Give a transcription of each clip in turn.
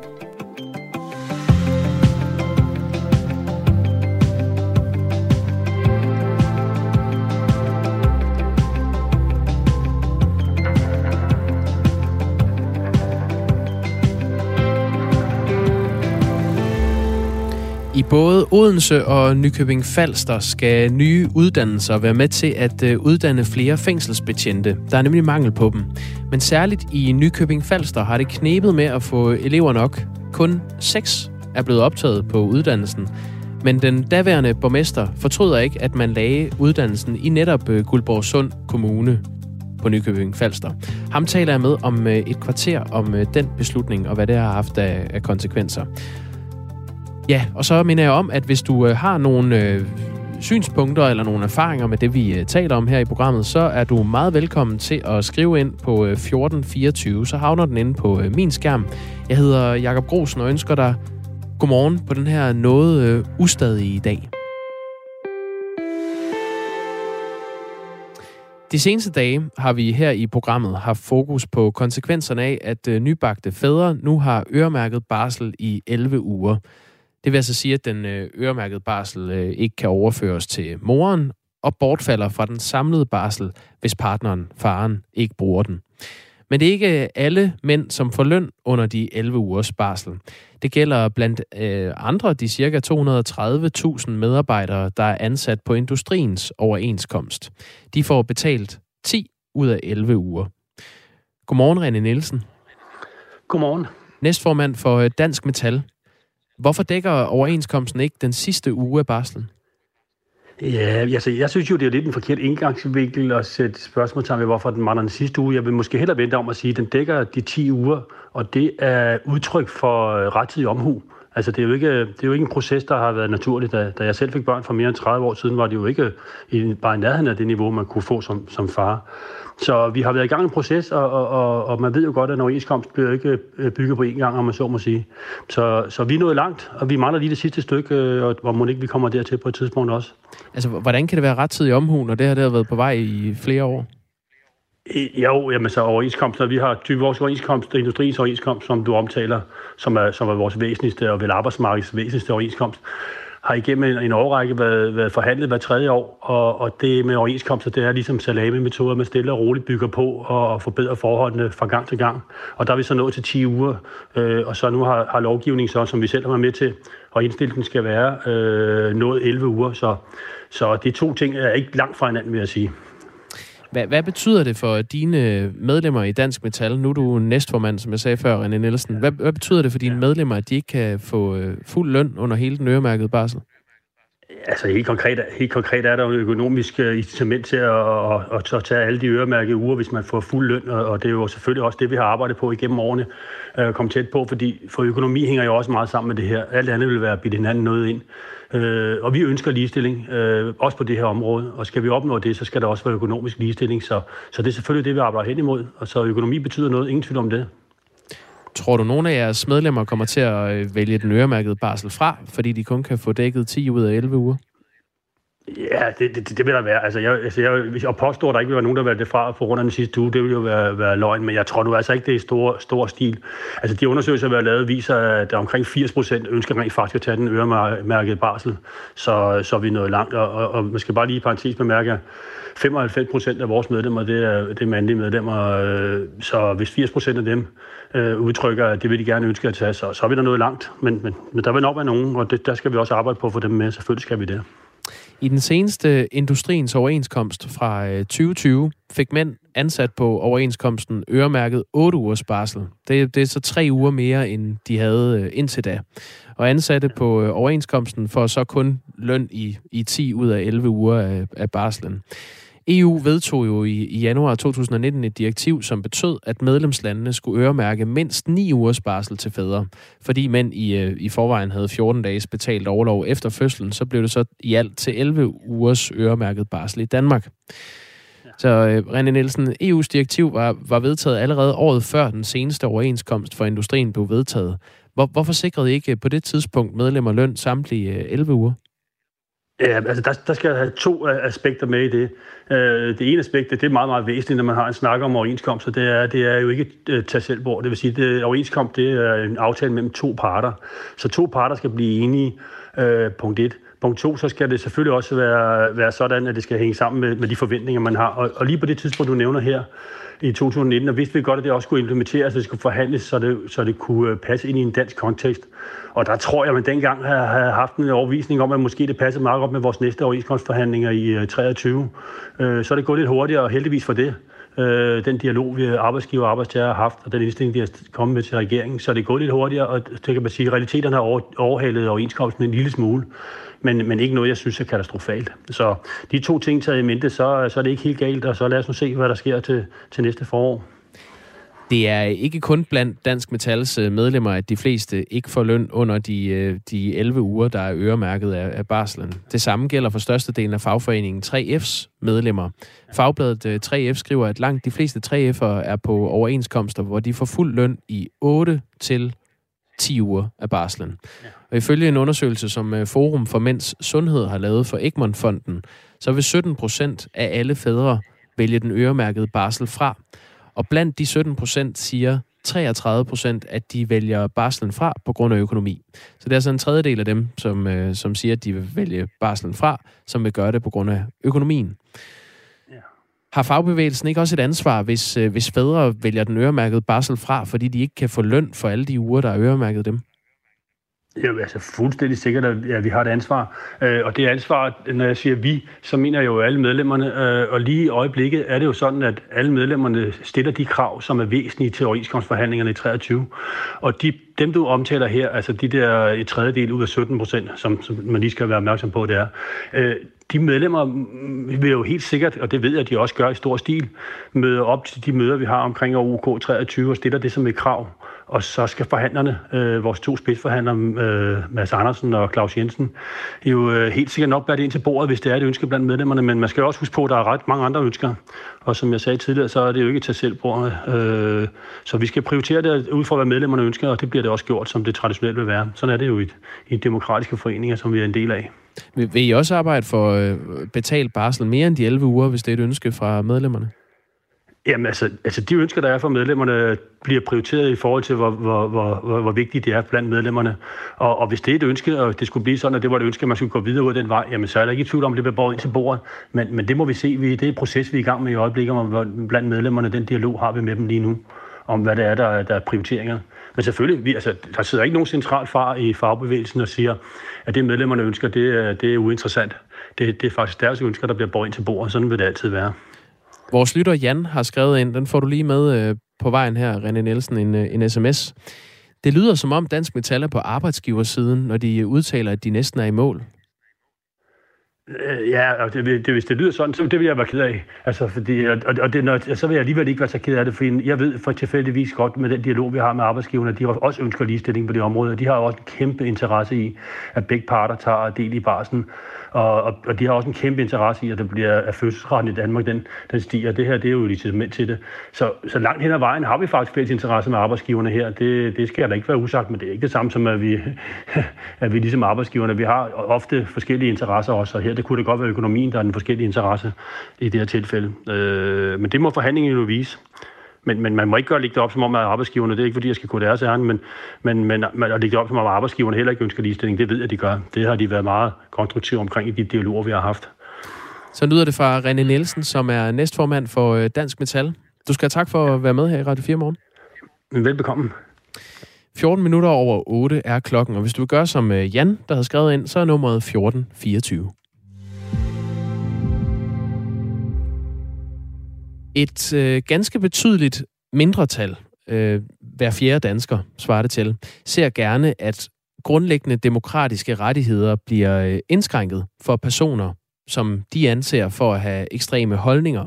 I både Odense og Nykøbing Falster skal nye uddannelser være med til at øh, uddanne flere fængselsbetjente. Der er nemlig mangel på dem. Men særligt i Nykøbing Falster har det knebet med at få elever nok. Kun seks er blevet optaget på uddannelsen. Men den daværende borgmester fortryder ikke, at man lagde uddannelsen i netop øh, Guldborg Guldborgsund Kommune på Nykøbing Falster. Ham taler jeg med om øh, et kvarter om den beslutning og hvad det har haft af konsekvenser. Ja, og så minder jeg om, at hvis du øh, har nogle øh, synspunkter eller nogle erfaringer med det, vi øh, taler om her i programmet, så er du meget velkommen til at skrive ind på øh, 1424. Så havner den inde på øh, min skærm. Jeg hedder Jakob Grosen og ønsker dig godmorgen på den her noget øh, ustadige dag. De seneste dage har vi her i programmet haft fokus på konsekvenserne af, at øh, nybagte fædre nu har øremærket barsel i 11 uger. Det vil altså sige, at den øh, øremærkede barsel øh, ikke kan overføres til moren og bortfalder fra den samlede barsel, hvis partneren, faren, ikke bruger den. Men det er ikke alle mænd, som får løn under de 11 ugers barsel. Det gælder blandt øh, andre de ca. 230.000 medarbejdere, der er ansat på industriens overenskomst. De får betalt 10 ud af 11 uger. Godmorgen, René Nielsen. Godmorgen. Næstformand for Dansk Metal. Hvorfor dækker overenskomsten ikke den sidste uge af barslen? Ja, altså, jeg synes jo, det er lidt en forkert indgangsvinkel at sætte spørgsmålstegn ved, hvorfor den mangler den sidste uge. Jeg vil måske hellere vente om at sige, at den dækker de 10 uger, og det er udtryk for rettidig omhu. Altså, det er, jo ikke, det er jo ikke en proces, der har været naturlig. Da, da jeg selv fik børn for mere end 30 år siden, var det jo ikke i, bare i nærheden af det niveau, man kunne få som, som far. Så vi har været i gang i en proces, og, og, og, og man ved jo godt, at en overenskomst bliver ikke øh, bygget på én gang, om man så må sige. Så, så vi er nået langt, og vi mangler lige det sidste stykke, øh, og hvor må ikke vi kommer dertil på et tidspunkt også. Altså, hvordan kan det være rettidig omhu, når det her det har været på vej i flere år? Jo, jamen så overenskomster. Vi har typisk vores overenskomst, industriens overenskomst, som du omtaler, som er, som er vores væsentligste og vel arbejdsmarkedets væsentligste overenskomst har igennem en, en årrække været, været forhandlet hver tredje år, og, og det med overenskomster, det er ligesom salami-metoder, man stille og roligt bygger på og, og forbedrer forholdene fra gang til gang. Og der er vi så nået til 10 uger, øh, og så nu har, har lovgivningen så, som vi selv har været med til, og indstillingen skal være øh, nået 11 uger, så, så de to ting er ikke langt fra hinanden, vil jeg sige. Hvad, hvad betyder det for dine medlemmer i Dansk Metal? Nu er du næstformand, som jeg sagde før, René Nielsen. Hvad, hvad betyder det for dine medlemmer, at de ikke kan få øh, fuld løn under hele den øremærkede barsel? Altså helt konkret, helt konkret er der jo økonomisk øh, incitament til at, at, at, at tage alle de øremærkede uger, hvis man får fuld løn, og det er jo selvfølgelig også det, vi har arbejdet på igennem årene, øh, at komme tæt på, fordi for økonomi hænger jo også meget sammen med det her. Alt andet vil være at hinanden noget ind. Øh, og vi ønsker ligestilling, øh, også på det her område. Og skal vi opnå det, så skal der også være økonomisk ligestilling. Så, så det er selvfølgelig det, vi arbejder hen imod. Og så økonomi betyder noget, ingen tvivl om det. Tror du, nogle af jeres medlemmer kommer til at øh, vælge den øremærkede barsel fra, fordi de kun kan få dækket 10 ud af 11 uger? Ja, det, det, det vil der være. Altså, jeg, altså, jeg, hvis jeg påstår, at der ikke vil være nogen, der valgte det fra på grund af den sidste uge, det vil jo være, være løgn, men jeg tror nu altså ikke, det er i stor, stor stil. Altså, de undersøgelser, der har lavet, viser, at der omkring 80 procent ønsker rent faktisk at tage den øremærkede barsel, så, så er vi nået langt. Og, og, og man skal bare lige i parentes bemærke, at 95 procent af vores medlemmer, det er, det er mandlige medlemmer, øh, så hvis 80 procent af dem øh, udtrykker, at det vil de gerne ønske at tage, så, så er vi der nået langt. Men, men, men der vil nok være nogen, og det, der skal vi også arbejde på at få dem med. Selvfølgelig skal vi det. I den seneste industriens overenskomst fra øh, 2020 fik mænd ansat på overenskomsten øremærket 8 ugers barsel. Det, det er så tre uger mere, end de havde øh, indtil da. Og ansatte på øh, overenskomsten får så kun løn i, i 10 ud af 11 uger af, af barslen. EU vedtog jo i, i januar 2019 et direktiv, som betød, at medlemslandene skulle øremærke mindst 9 ugers barsel til fædre. Fordi mænd i, øh, i forvejen havde 14 dages betalt overlov efter fødslen, så blev det så i alt til 11 ugers øremærket barsel i Danmark. Så øh, René Nielsen, EU's direktiv var, var vedtaget allerede året før den seneste overenskomst for industrien blev vedtaget. Hvor, hvorfor sikrede I ikke på det tidspunkt medlemmer løn samtlige 11 øh, uger? Ja, altså der, der skal have to aspekter med i det. Øh, det ene aspekt, det er meget, meget væsentligt, når man har en snak om overenskomster, det er, det er jo ikke et øh, tag selvbord. Det vil sige, at overenskomst det er en aftale mellem to parter. Så to parter skal blive enige, øh, punkt et. Punkt to, så skal det selvfølgelig også være, være sådan, at det skal hænge sammen med, med de forventninger, man har. Og, og lige på det tidspunkt, du nævner her, i 2019, og vidste vi godt, at det også skulle implementeres, at det skulle forhandles, så det, så det kunne øh, passe ind i en dansk kontekst. Og der tror jeg, at man dengang havde haft en overvisning om, at måske det passede meget godt med vores næste overenskomstforhandlinger i øh, 23. Øh, så er det gået lidt hurtigere, og heldigvis for det. Øh, den dialog, vi arbejdsgiver og arbejdstager har haft, og den indstilling, de har kommet med til regeringen, så er det gået lidt hurtigere, og det kan man sige, at realiteterne har overhalet overenskomsten en lille smule men, men ikke noget, jeg synes er katastrofalt. Så de to ting taget i mente, så, så er det ikke helt galt, og så lad os nu se, hvad der sker til, til næste forår. Det er ikke kun blandt Dansk Metals øh, medlemmer, at de fleste ikke får løn under de, øh, de 11 uger, der er øremærket af, af barslen. Det samme gælder for størstedelen af fagforeningen 3F's medlemmer. Fagbladet 3F øh, skriver, at langt de fleste 3F'ere er på overenskomster, hvor de får fuld løn i 8 til 10 uger af barslen. Og ifølge en undersøgelse, som øh, Forum for Mænds Sundhed har lavet for Egmont-fonden, så vil 17 procent af alle fædre vælge den øremærkede barsel fra. Og blandt de 17 procent siger 33 procent, at de vælger barslen fra på grund af økonomi. Så det er altså en tredjedel af dem, som, øh, som siger, at de vil vælge barslen fra, som vil gøre det på grund af økonomien. Har fagbevægelsen ikke også et ansvar, hvis, øh, hvis fædre vælger den øremærkede barsel fra, fordi de ikke kan få løn for alle de uger, der er øremærket dem? Ja, altså fuldstændig sikkert, at ja, vi har et ansvar. Øh, og det ansvar, når jeg siger vi, så mener jeg jo alle medlemmerne. Øh, og lige i øjeblikket er det jo sådan, at alle medlemmerne stiller de krav, som er væsentlige til overenskomstforhandlingerne i 23. Og de, dem, du omtaler her, altså de der et tredjedel ud af 17 procent, som, som man lige skal være opmærksom på, det er, øh, de medlemmer vil jo helt sikkert, og det ved jeg, at de også gør i stor stil, møde op til de møder, vi har omkring OK 23 og stiller det som et krav. Og så skal forhandlerne, øh, vores to spidsforhandlere, øh, Mads Andersen og Claus Jensen, jo øh, helt sikkert nok bære det ind til bordet, hvis det er et ønske blandt medlemmerne. Men man skal også huske på, at der er ret mange andre ønsker. Og som jeg sagde tidligere, så er det jo ikke til selv bordet. Øh, så vi skal prioritere det ud fra, hvad medlemmerne ønsker, og det bliver det også gjort, som det traditionelt vil være. Sådan er det jo i, i demokratiske foreninger, som vi er en del af. Vil, vil I også arbejde for øh, betalt barsel mere end de 11 uger, hvis det er et ønske fra medlemmerne? Jamen altså, altså de ønsker, der er for medlemmerne, bliver prioriteret i forhold til, hvor, hvor, hvor, hvor, hvor vigtigt det er blandt medlemmerne. Og, og hvis det er et ønske, og det skulle blive sådan, at det var et ønske, at man skulle gå videre ud den vej, jamen så er der ikke i tvivl om, at det bliver båret ind til bordet. Men, men det må vi se. Vi, det er et proces, vi er i gang med i øjeblikket, om blandt medlemmerne. Den dialog har vi med dem lige nu, om hvad det er, der, der er prioriteringer. Men selvfølgelig, vi, altså, der sidder ikke nogen central far i fagbevægelsen og siger, at det medlemmerne ønsker, det er, det er uinteressant. Det, det er faktisk deres ønsker, der bliver båret ind til bordet. Sådan vil det altid være. Vores lytter Jan har skrevet ind, den får du lige med øh, på vejen her, René Nielsen, en, øh, en sms. Det lyder som om Dansk Metal er på arbejdsgiversiden, når de øh, udtaler, at de næsten er i mål. Øh, ja, og det, det, hvis det lyder sådan, så det vil jeg være ked af. Altså, fordi, og, og det, når, så vil jeg alligevel ikke være så ked af det, for jeg ved for tilfældigvis godt med den dialog, vi har med arbejdsgiverne, at de også ønsker ligestilling på det område, og de har også en kæmpe interesse i, at begge parter tager del i barsen. Og, og, og de har også en kæmpe interesse i, at, det bliver, at fødselsraten i Danmark den, den stiger. Det her det er jo et incitament til det. Så, så langt hen ad vejen har vi faktisk fælles interesse med arbejdsgiverne her. Det, det skal da ikke være usagt, men det er ikke det samme som, at vi, at vi ligesom arbejdsgiverne. Vi har ofte forskellige interesser også, og her det kunne det godt være økonomien, der er den forskellige interesse i det her tilfælde. Øh, men det må forhandlingen jo vise. Men, men man må ikke gøre lægge det op som om, at arbejdsgiverne, det er ikke fordi, jeg skal gå deres ærne, men, men, men at lægge det op som om, at arbejdsgiverne heller ikke ønsker ligestilling, det ved jeg, at de gør. Det har de været meget konstruktive omkring i de dialoger, vi har haft. Så lyder det fra René Nielsen, som er næstformand for øh, Dansk Metal. Du skal have tak for at være med her i Radio 4 morgen. Velbekomme. 14 minutter over 8 er klokken, og hvis du vil gøre som øh, Jan, der har skrevet ind, så er nummeret 1424. Et øh, ganske betydeligt mindretal, øh, hver fjerde dansker svarer det til, ser gerne, at grundlæggende demokratiske rettigheder bliver øh, indskrænket for personer, som de anser for at have ekstreme holdninger.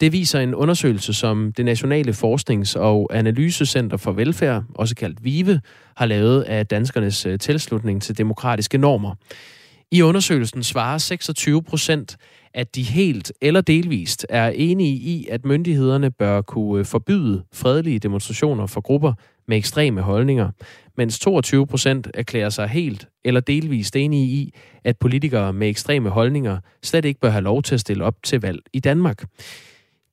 Det viser en undersøgelse, som det Nationale Forsknings- og Analysecenter for Velfærd, også kaldt VIVE, har lavet af danskernes øh, tilslutning til demokratiske normer. I undersøgelsen svarer 26 procent, at de helt eller delvist er enige i, at myndighederne bør kunne øh, forbyde fredelige demonstrationer for grupper med ekstreme holdninger. mens 22 procent erklærer sig helt eller delvist enige i, at politikere med ekstreme holdninger slet ikke bør have lov til at stille op til valg i Danmark.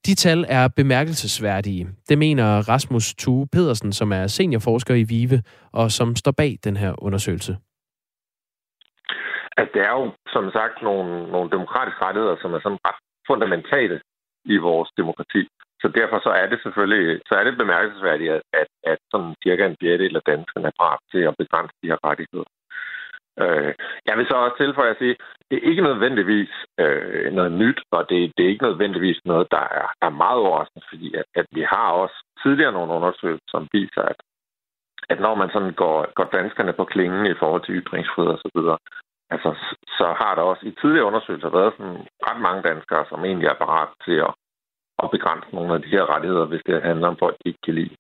De tal er bemærkelsesværdige. Det mener Rasmus Tue Pedersen, som er seniorforsker i VIVE, og som står bag den her undersøgelse. Altså, det er jo, som sagt, nogle, nogle demokratiske rettigheder, som er sådan ret fundamentale i vores demokrati. Så derfor så er det selvfølgelig så er det bemærkelsesværdigt, at, at, at sådan cirka en fjerdedel af danskerne er parat til at begrænse de her rettigheder. Øh, jeg vil så også tilføje at sige, det er ikke nødvendigvis øh, noget nyt, og det, det er ikke nødvendigvis noget, der er, er meget overraskende, fordi at, at vi har også tidligere nogle undersøgelser, som viser, at, at når man sådan går, går danskerne på klingen i forhold til ytringsfrihed osv., altså, så har der også i tidligere undersøgelser været sådan ret mange danskere, som egentlig er parat til at, at begrænse nogle af de her rettigheder, hvis det handler om folk, de ikke kan lide.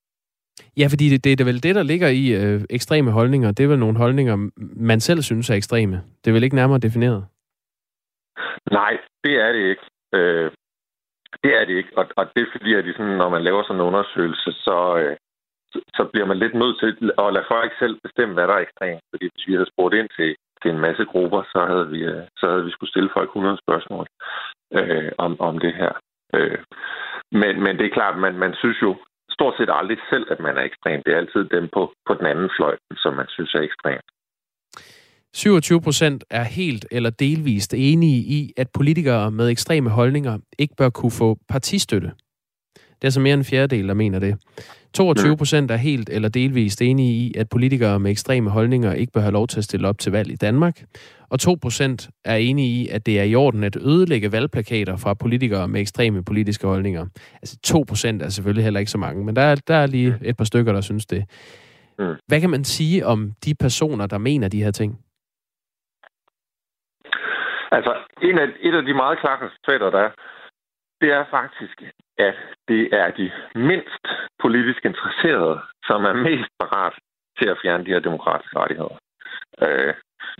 Ja, fordi det, det er vel det, der ligger i øh, ekstreme holdninger. Det er vel nogle holdninger, man selv synes er ekstreme. Det er vel ikke nærmere defineret? Nej, det er det ikke. Øh, det er det ikke. Og, og det er fordi, at sådan, når man laver sådan en undersøgelse, så, øh, så, så bliver man lidt nødt til at lade folk selv bestemme, hvad der er ekstremt. Fordi hvis vi havde spurgt ind til, til en masse grupper, så havde vi, øh, så havde vi skulle stille folk 100 spørgsmål øh, om, om det her. Øh, men, men det er klart, man, man synes jo stort set aldrig selv, at man er ekstrem. Det er altid dem på, på den anden fløj, som man synes er ekstrem. 27 procent er helt eller delvist enige i, at politikere med ekstreme holdninger ikke bør kunne få partistøtte. Det er altså mere end en fjerdedel, der mener det. 22 procent er helt eller delvist enige i, at politikere med ekstreme holdninger ikke bør have lov til at stille op til valg i Danmark. Og 2 procent er enige i, at det er i orden at ødelægge valgplakater fra politikere med ekstreme politiske holdninger. Altså 2 procent er selvfølgelig heller ikke så mange, men der er, der er lige et par stykker, der synes det. Mm. Hvad kan man sige om de personer, der mener de her ting? Altså, en af, et af de meget klare resultater, der er, det er faktisk, at det er de mindst politisk interesserede, som er mest parat til at fjerne de her demokratiske rettigheder. Øh,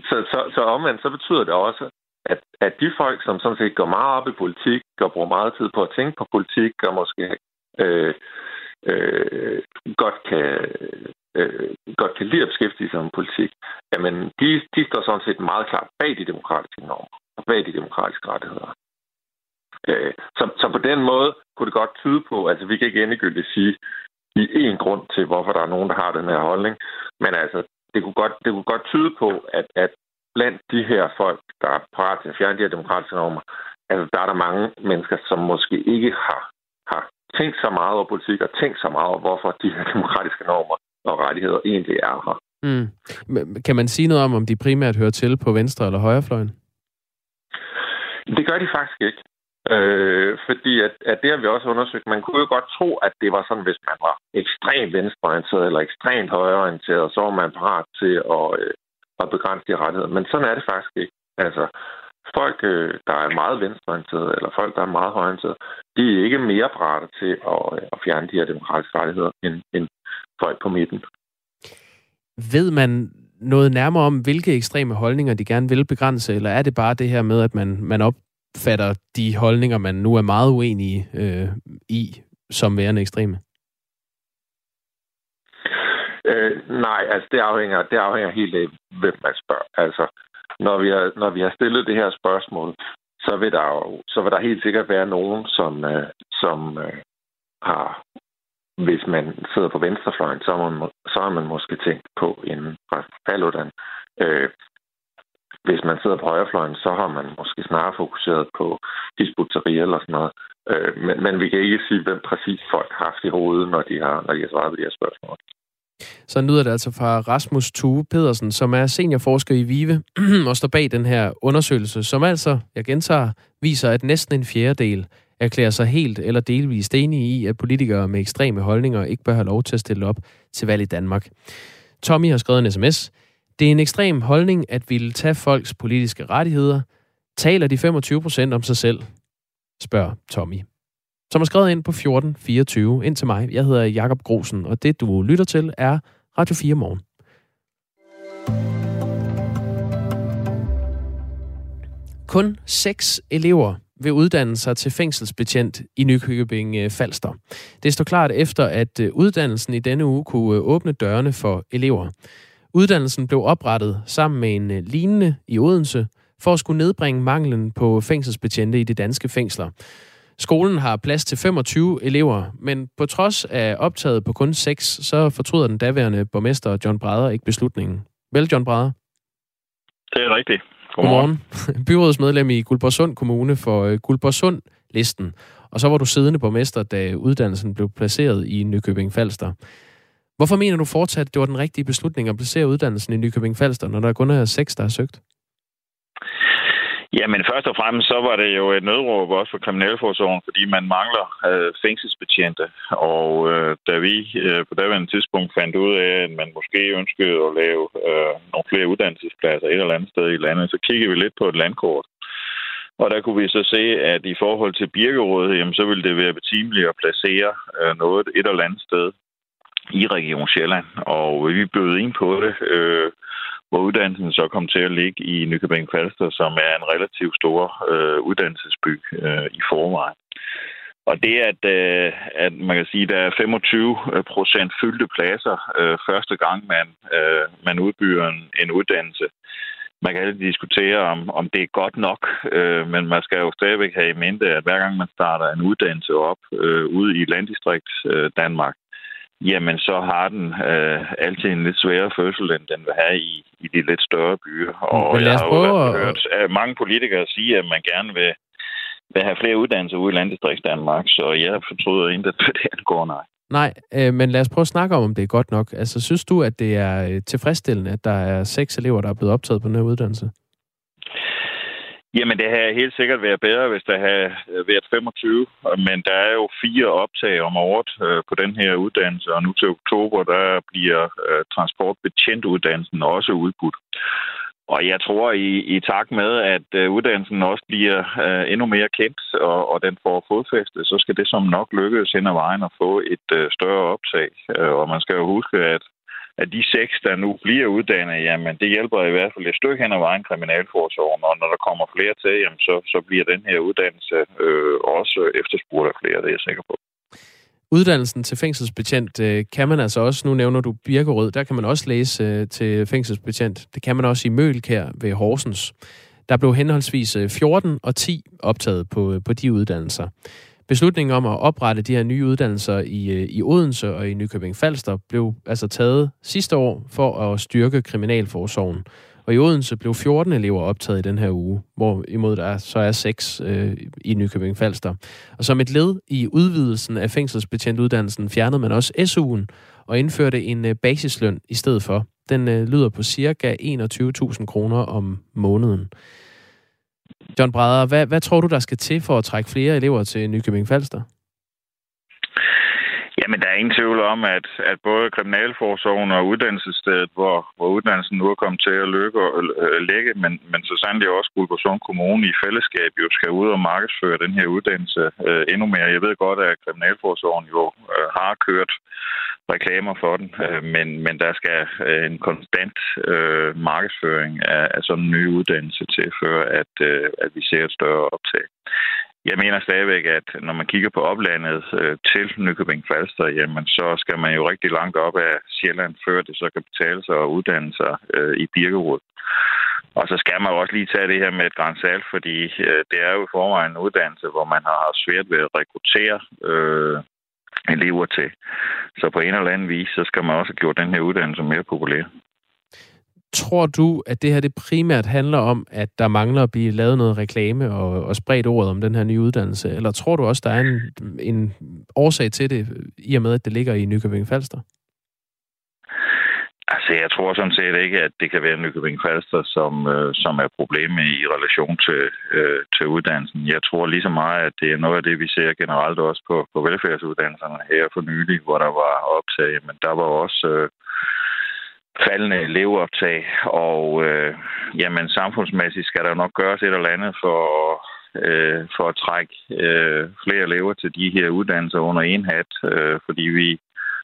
så, så, så omvendt, så betyder det også, at, at de folk, som sådan set går meget op i politik, og bruger meget tid på at tænke på politik, og måske øh, øh, godt kan øh, godt kan lide at beskæftige sig med politik, jamen de, de står sådan set meget klart bag de demokratiske normer og bag de demokratiske rettigheder. Øh, så, så på den måde kunne det godt tyde på, altså vi kan ikke endegyldigt sige i én grund til, hvorfor der er nogen, der har den her holdning, men altså det kunne godt, det kunne godt tyde på, at, at blandt de her folk, der er parat til at fjerne de her demokratiske normer, altså der er der mange mennesker, som måske ikke har, har tænkt så meget over politik og tænkt så meget over, hvorfor de her demokratiske normer og rettigheder egentlig er her. Mm. Kan man sige noget om, om de primært hører til på venstre eller højrefløjen? Det gør de faktisk ikke. Øh, fordi at, at det har vi også undersøgt. Man kunne jo godt tro, at det var sådan, hvis man var ekstremt venstreorienteret eller ekstremt højreorienteret, så var man parat til at, øh, at begrænse de rettigheder. Men sådan er det faktisk ikke. Altså, folk, øh, der er meget venstreorienteret, eller folk, der er meget højreorienteret, de er ikke mere parate til at, øh, at fjerne de her demokratiske rettigheder, end, end folk på midten. Ved man noget nærmere om, hvilke ekstreme holdninger de gerne vil begrænse, eller er det bare det her med, at man, man op, opfatter de holdninger, man nu er meget uenige øh, i, som værende ekstreme? Øh, nej, altså det afhænger, det afhænger helt af, hvem man spørger. Altså, når vi har, når vi har stillet det her spørgsmål, så vil der jo, så vil der helt sikkert være nogen, som, øh, som øh, har hvis man sidder på venstrefløjen, så, man, så har man måske tænkt på en Paludan. Øh, hvis man sidder på højrefløjen, så har man måske snarere fokuseret på disputerier eller sådan noget. Øh, men, men vi kan ikke sige, hvem præcis folk har haft i hovedet, når de har, når de har svaret på de her spørgsmål. Så lyder det altså fra Rasmus Tue Pedersen, som er seniorforsker i VIVE og står bag den her undersøgelse, som altså, jeg gentager, viser, at næsten en fjerdedel erklærer sig helt eller delvist enige i, at politikere med ekstreme holdninger ikke bør have lov til at stille op til valg i Danmark. Tommy har skrevet en sms. Det er en ekstrem holdning at ville tage folks politiske rettigheder. Taler de 25 procent om sig selv? Spørger Tommy. Som er skrevet ind på 1424 ind til mig. Jeg hedder Jakob Grosen, og det du lytter til er Radio 4 Morgen. Kun seks elever vil uddanne sig til fængselsbetjent i Nykøbing øh, Falster. Det står klart efter, at øh, uddannelsen i denne uge kunne øh, åbne dørene for elever. Uddannelsen blev oprettet sammen med en lignende i Odense, for at skulle nedbringe manglen på fængselsbetjente i de danske fængsler. Skolen har plads til 25 elever, men på trods af optaget på kun 6, så fortryder den daværende borgmester John Brader ikke beslutningen. Vel, John Brader? Det er rigtigt. Godmorgen. Godmorgen. Byrådsmedlem i Guldborgsund Kommune for uh, Guldborgsund-listen. Og så var du siddende borgmester, da uddannelsen blev placeret i Nykøbing Falster. Hvorfor mener du fortsat, at det var den rigtige beslutning at placere uddannelsen i Nykøbing Falster, når der kun er seks, der har søgt? Jamen først og fremmest så var det jo et nødråb også for Kriminalforsorgen, fordi man mangler øh, fængselsbetjente. Og øh, da vi øh, på daværende tidspunkt fandt ud af, at man måske ønskede at lave øh, nogle flere uddannelsespladser et eller andet sted i landet, så kiggede vi lidt på et landkort. Og der kunne vi så se, at i forhold til Birkerådet, jamen, så ville det være betimeligt at placere øh, noget et eller andet sted i Region Sjælland. Og vi bød ind på det. Øh, hvor uddannelsen så kom til at ligge i Nykøbing Falster, som er en relativt stor øh, uddannelsesby øh, i forvejen. Og det, at, øh, at man kan sige, at der er 25 øh, procent fyldte pladser øh, første gang, man, øh, man udbyder en, en uddannelse. Man kan altid diskutere, om, om det er godt nok, øh, men man skal jo stadigvæk have i mente, at hver gang man starter en uddannelse op øh, ude i landdistrikt øh, Danmark, jamen så har den øh, altid en lidt sværere fødsel, end den vil have i, i de lidt større byer. Og Men jeg har jo at... hørt at mange politikere sige, at man gerne vil, vil have flere uddannelser ude i landdistrikt Danmark, så jeg fortryder ikke, at det går nej. Nej, øh, men lad os prøve at snakke om, om det er godt nok. Altså, synes du, at det er øh, tilfredsstillende, at der er seks elever, der er blevet optaget på den her uddannelse? Jamen, det havde helt sikkert været bedre, hvis der havde været 25, men der er jo fire optag om året øh, på den her uddannelse, og nu til oktober, der bliver øh, transportbetjentuddannelsen også udbudt. Og jeg tror, i, i takt med, at øh, uddannelsen også bliver øh, endnu mere kendt, og, og den får fodfæste, så skal det som nok lykkes hen ad vejen at få et øh, større optag. Og man skal jo huske, at at de seks, der nu bliver uddannet, jamen det hjælper i hvert fald et stykke hen ad vejen kriminalforsorgen, og når der kommer flere til, jamen så, så bliver den her uddannelse øh, også efterspurgt af flere, det er jeg sikker på. Uddannelsen til fængselsbetjent øh, kan man altså også, nu nævner du Birkerød, der kan man også læse øh, til fængselsbetjent. Det kan man også i Mølkær ved Horsens. Der blev henholdsvis øh, 14 og 10 optaget på, øh, på de uddannelser. Beslutningen om at oprette de her nye uddannelser i, øh, i Odense og i Nykøbing Falster blev altså taget sidste år for at styrke kriminalforsorgen. Og i Odense blev 14 elever optaget i den her uge, hvorimod der så er 6 øh, i Nykøbing Falster. Og som et led i udvidelsen af fængselsbetjentuddannelsen fjernede man også SU'en og indførte en øh, basisløn i stedet for. Den øh, lyder på cirka 21.000 kroner om måneden. John Brader, hvad, hvad tror du, der skal til for at trække flere elever til Nykøbing Falster? Jamen, der er ingen tvivl om, at, at både Kriminalforsorgen og uddannelsesstedet, hvor, hvor uddannelsen nu er kommet til at lykke, øh, lægge, men, men så sandelig også Guldborgsund Kommune i fællesskab jo skal ud og markedsføre den her uddannelse øh, endnu mere. Jeg ved godt, at Kriminalforsorgen jo øh, har kørt reklamer for den, øh, men, men der skal øh, en konstant øh, markedsføring af, af sådan en ny uddannelse til, før at, øh, at vi ser et større optag. Jeg mener stadigvæk, at når man kigger på oplandet øh, til Nykøbing Falster, jamen så skal man jo rigtig langt op af Sjælland, før det så kan betale sig at uddanne sig øh, i Birkerud. Og så skal man også lige tage det her med et grænsalt, fordi øh, det er jo i forvejen en uddannelse, hvor man har svært ved at rekruttere øh, elever til. Så på en eller anden vis, så skal man også have gjort den her uddannelse mere populær. Tror du, at det her det primært handler om, at der mangler at blive lavet noget reklame og, og spredt ordet om den her nye uddannelse? Eller tror du også, der er en, en årsag til det, i og med, at det ligger i Nykøbing Falster? Altså, jeg tror sådan set ikke, at det kan være Nykøbing Falster, som, øh, som er problemet i relation til, øh, til uddannelsen. Jeg tror lige så meget, at det er noget af det, vi ser generelt også på, på velfærdsuddannelserne her for nylig, hvor der var optag. Men der var også øh, faldende elevoptag, og øh, jamen, samfundsmæssigt skal der nok gøres et eller andet for, øh, for at trække øh, flere elever til de her uddannelser under en hat, øh, fordi vi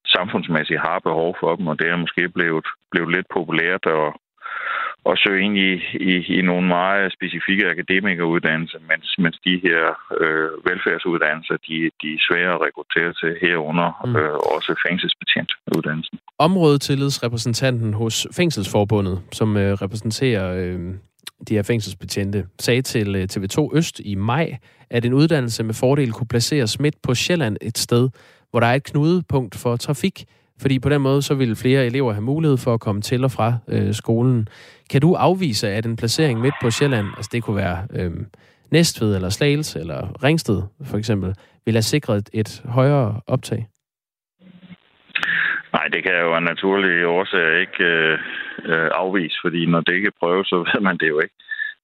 samfundsmæssigt har behov for dem, og det er måske blevet, blevet lidt populært at, at søge ind i, i, i nogle meget specifikke akademikeruddannelser, mens, mens de her øh, velfærdsuddannelser, de, de er svære at rekruttere til herunder, mm. øh, også fængselsbetjentuddannelsen. Områdetillidsrepræsentanten hos Fængselsforbundet, som øh, repræsenterer øh, de her fængselsbetjente, sagde til øh, TV2 Øst i maj, at en uddannelse med fordel kunne placeres midt på Sjælland et sted, hvor der er et knudepunkt for trafik, fordi på den måde så vil flere elever have mulighed for at komme til og fra øh, skolen. Kan du afvise, at en placering midt på Sjælland, altså det kunne være øh, Næstved eller Slagelse eller Ringsted for eksempel, vil have sikret et højere optag? Nej, det kan jo af naturlige årsager ikke øh, øh, afvise, fordi når det ikke prøves, så ved man det jo ikke.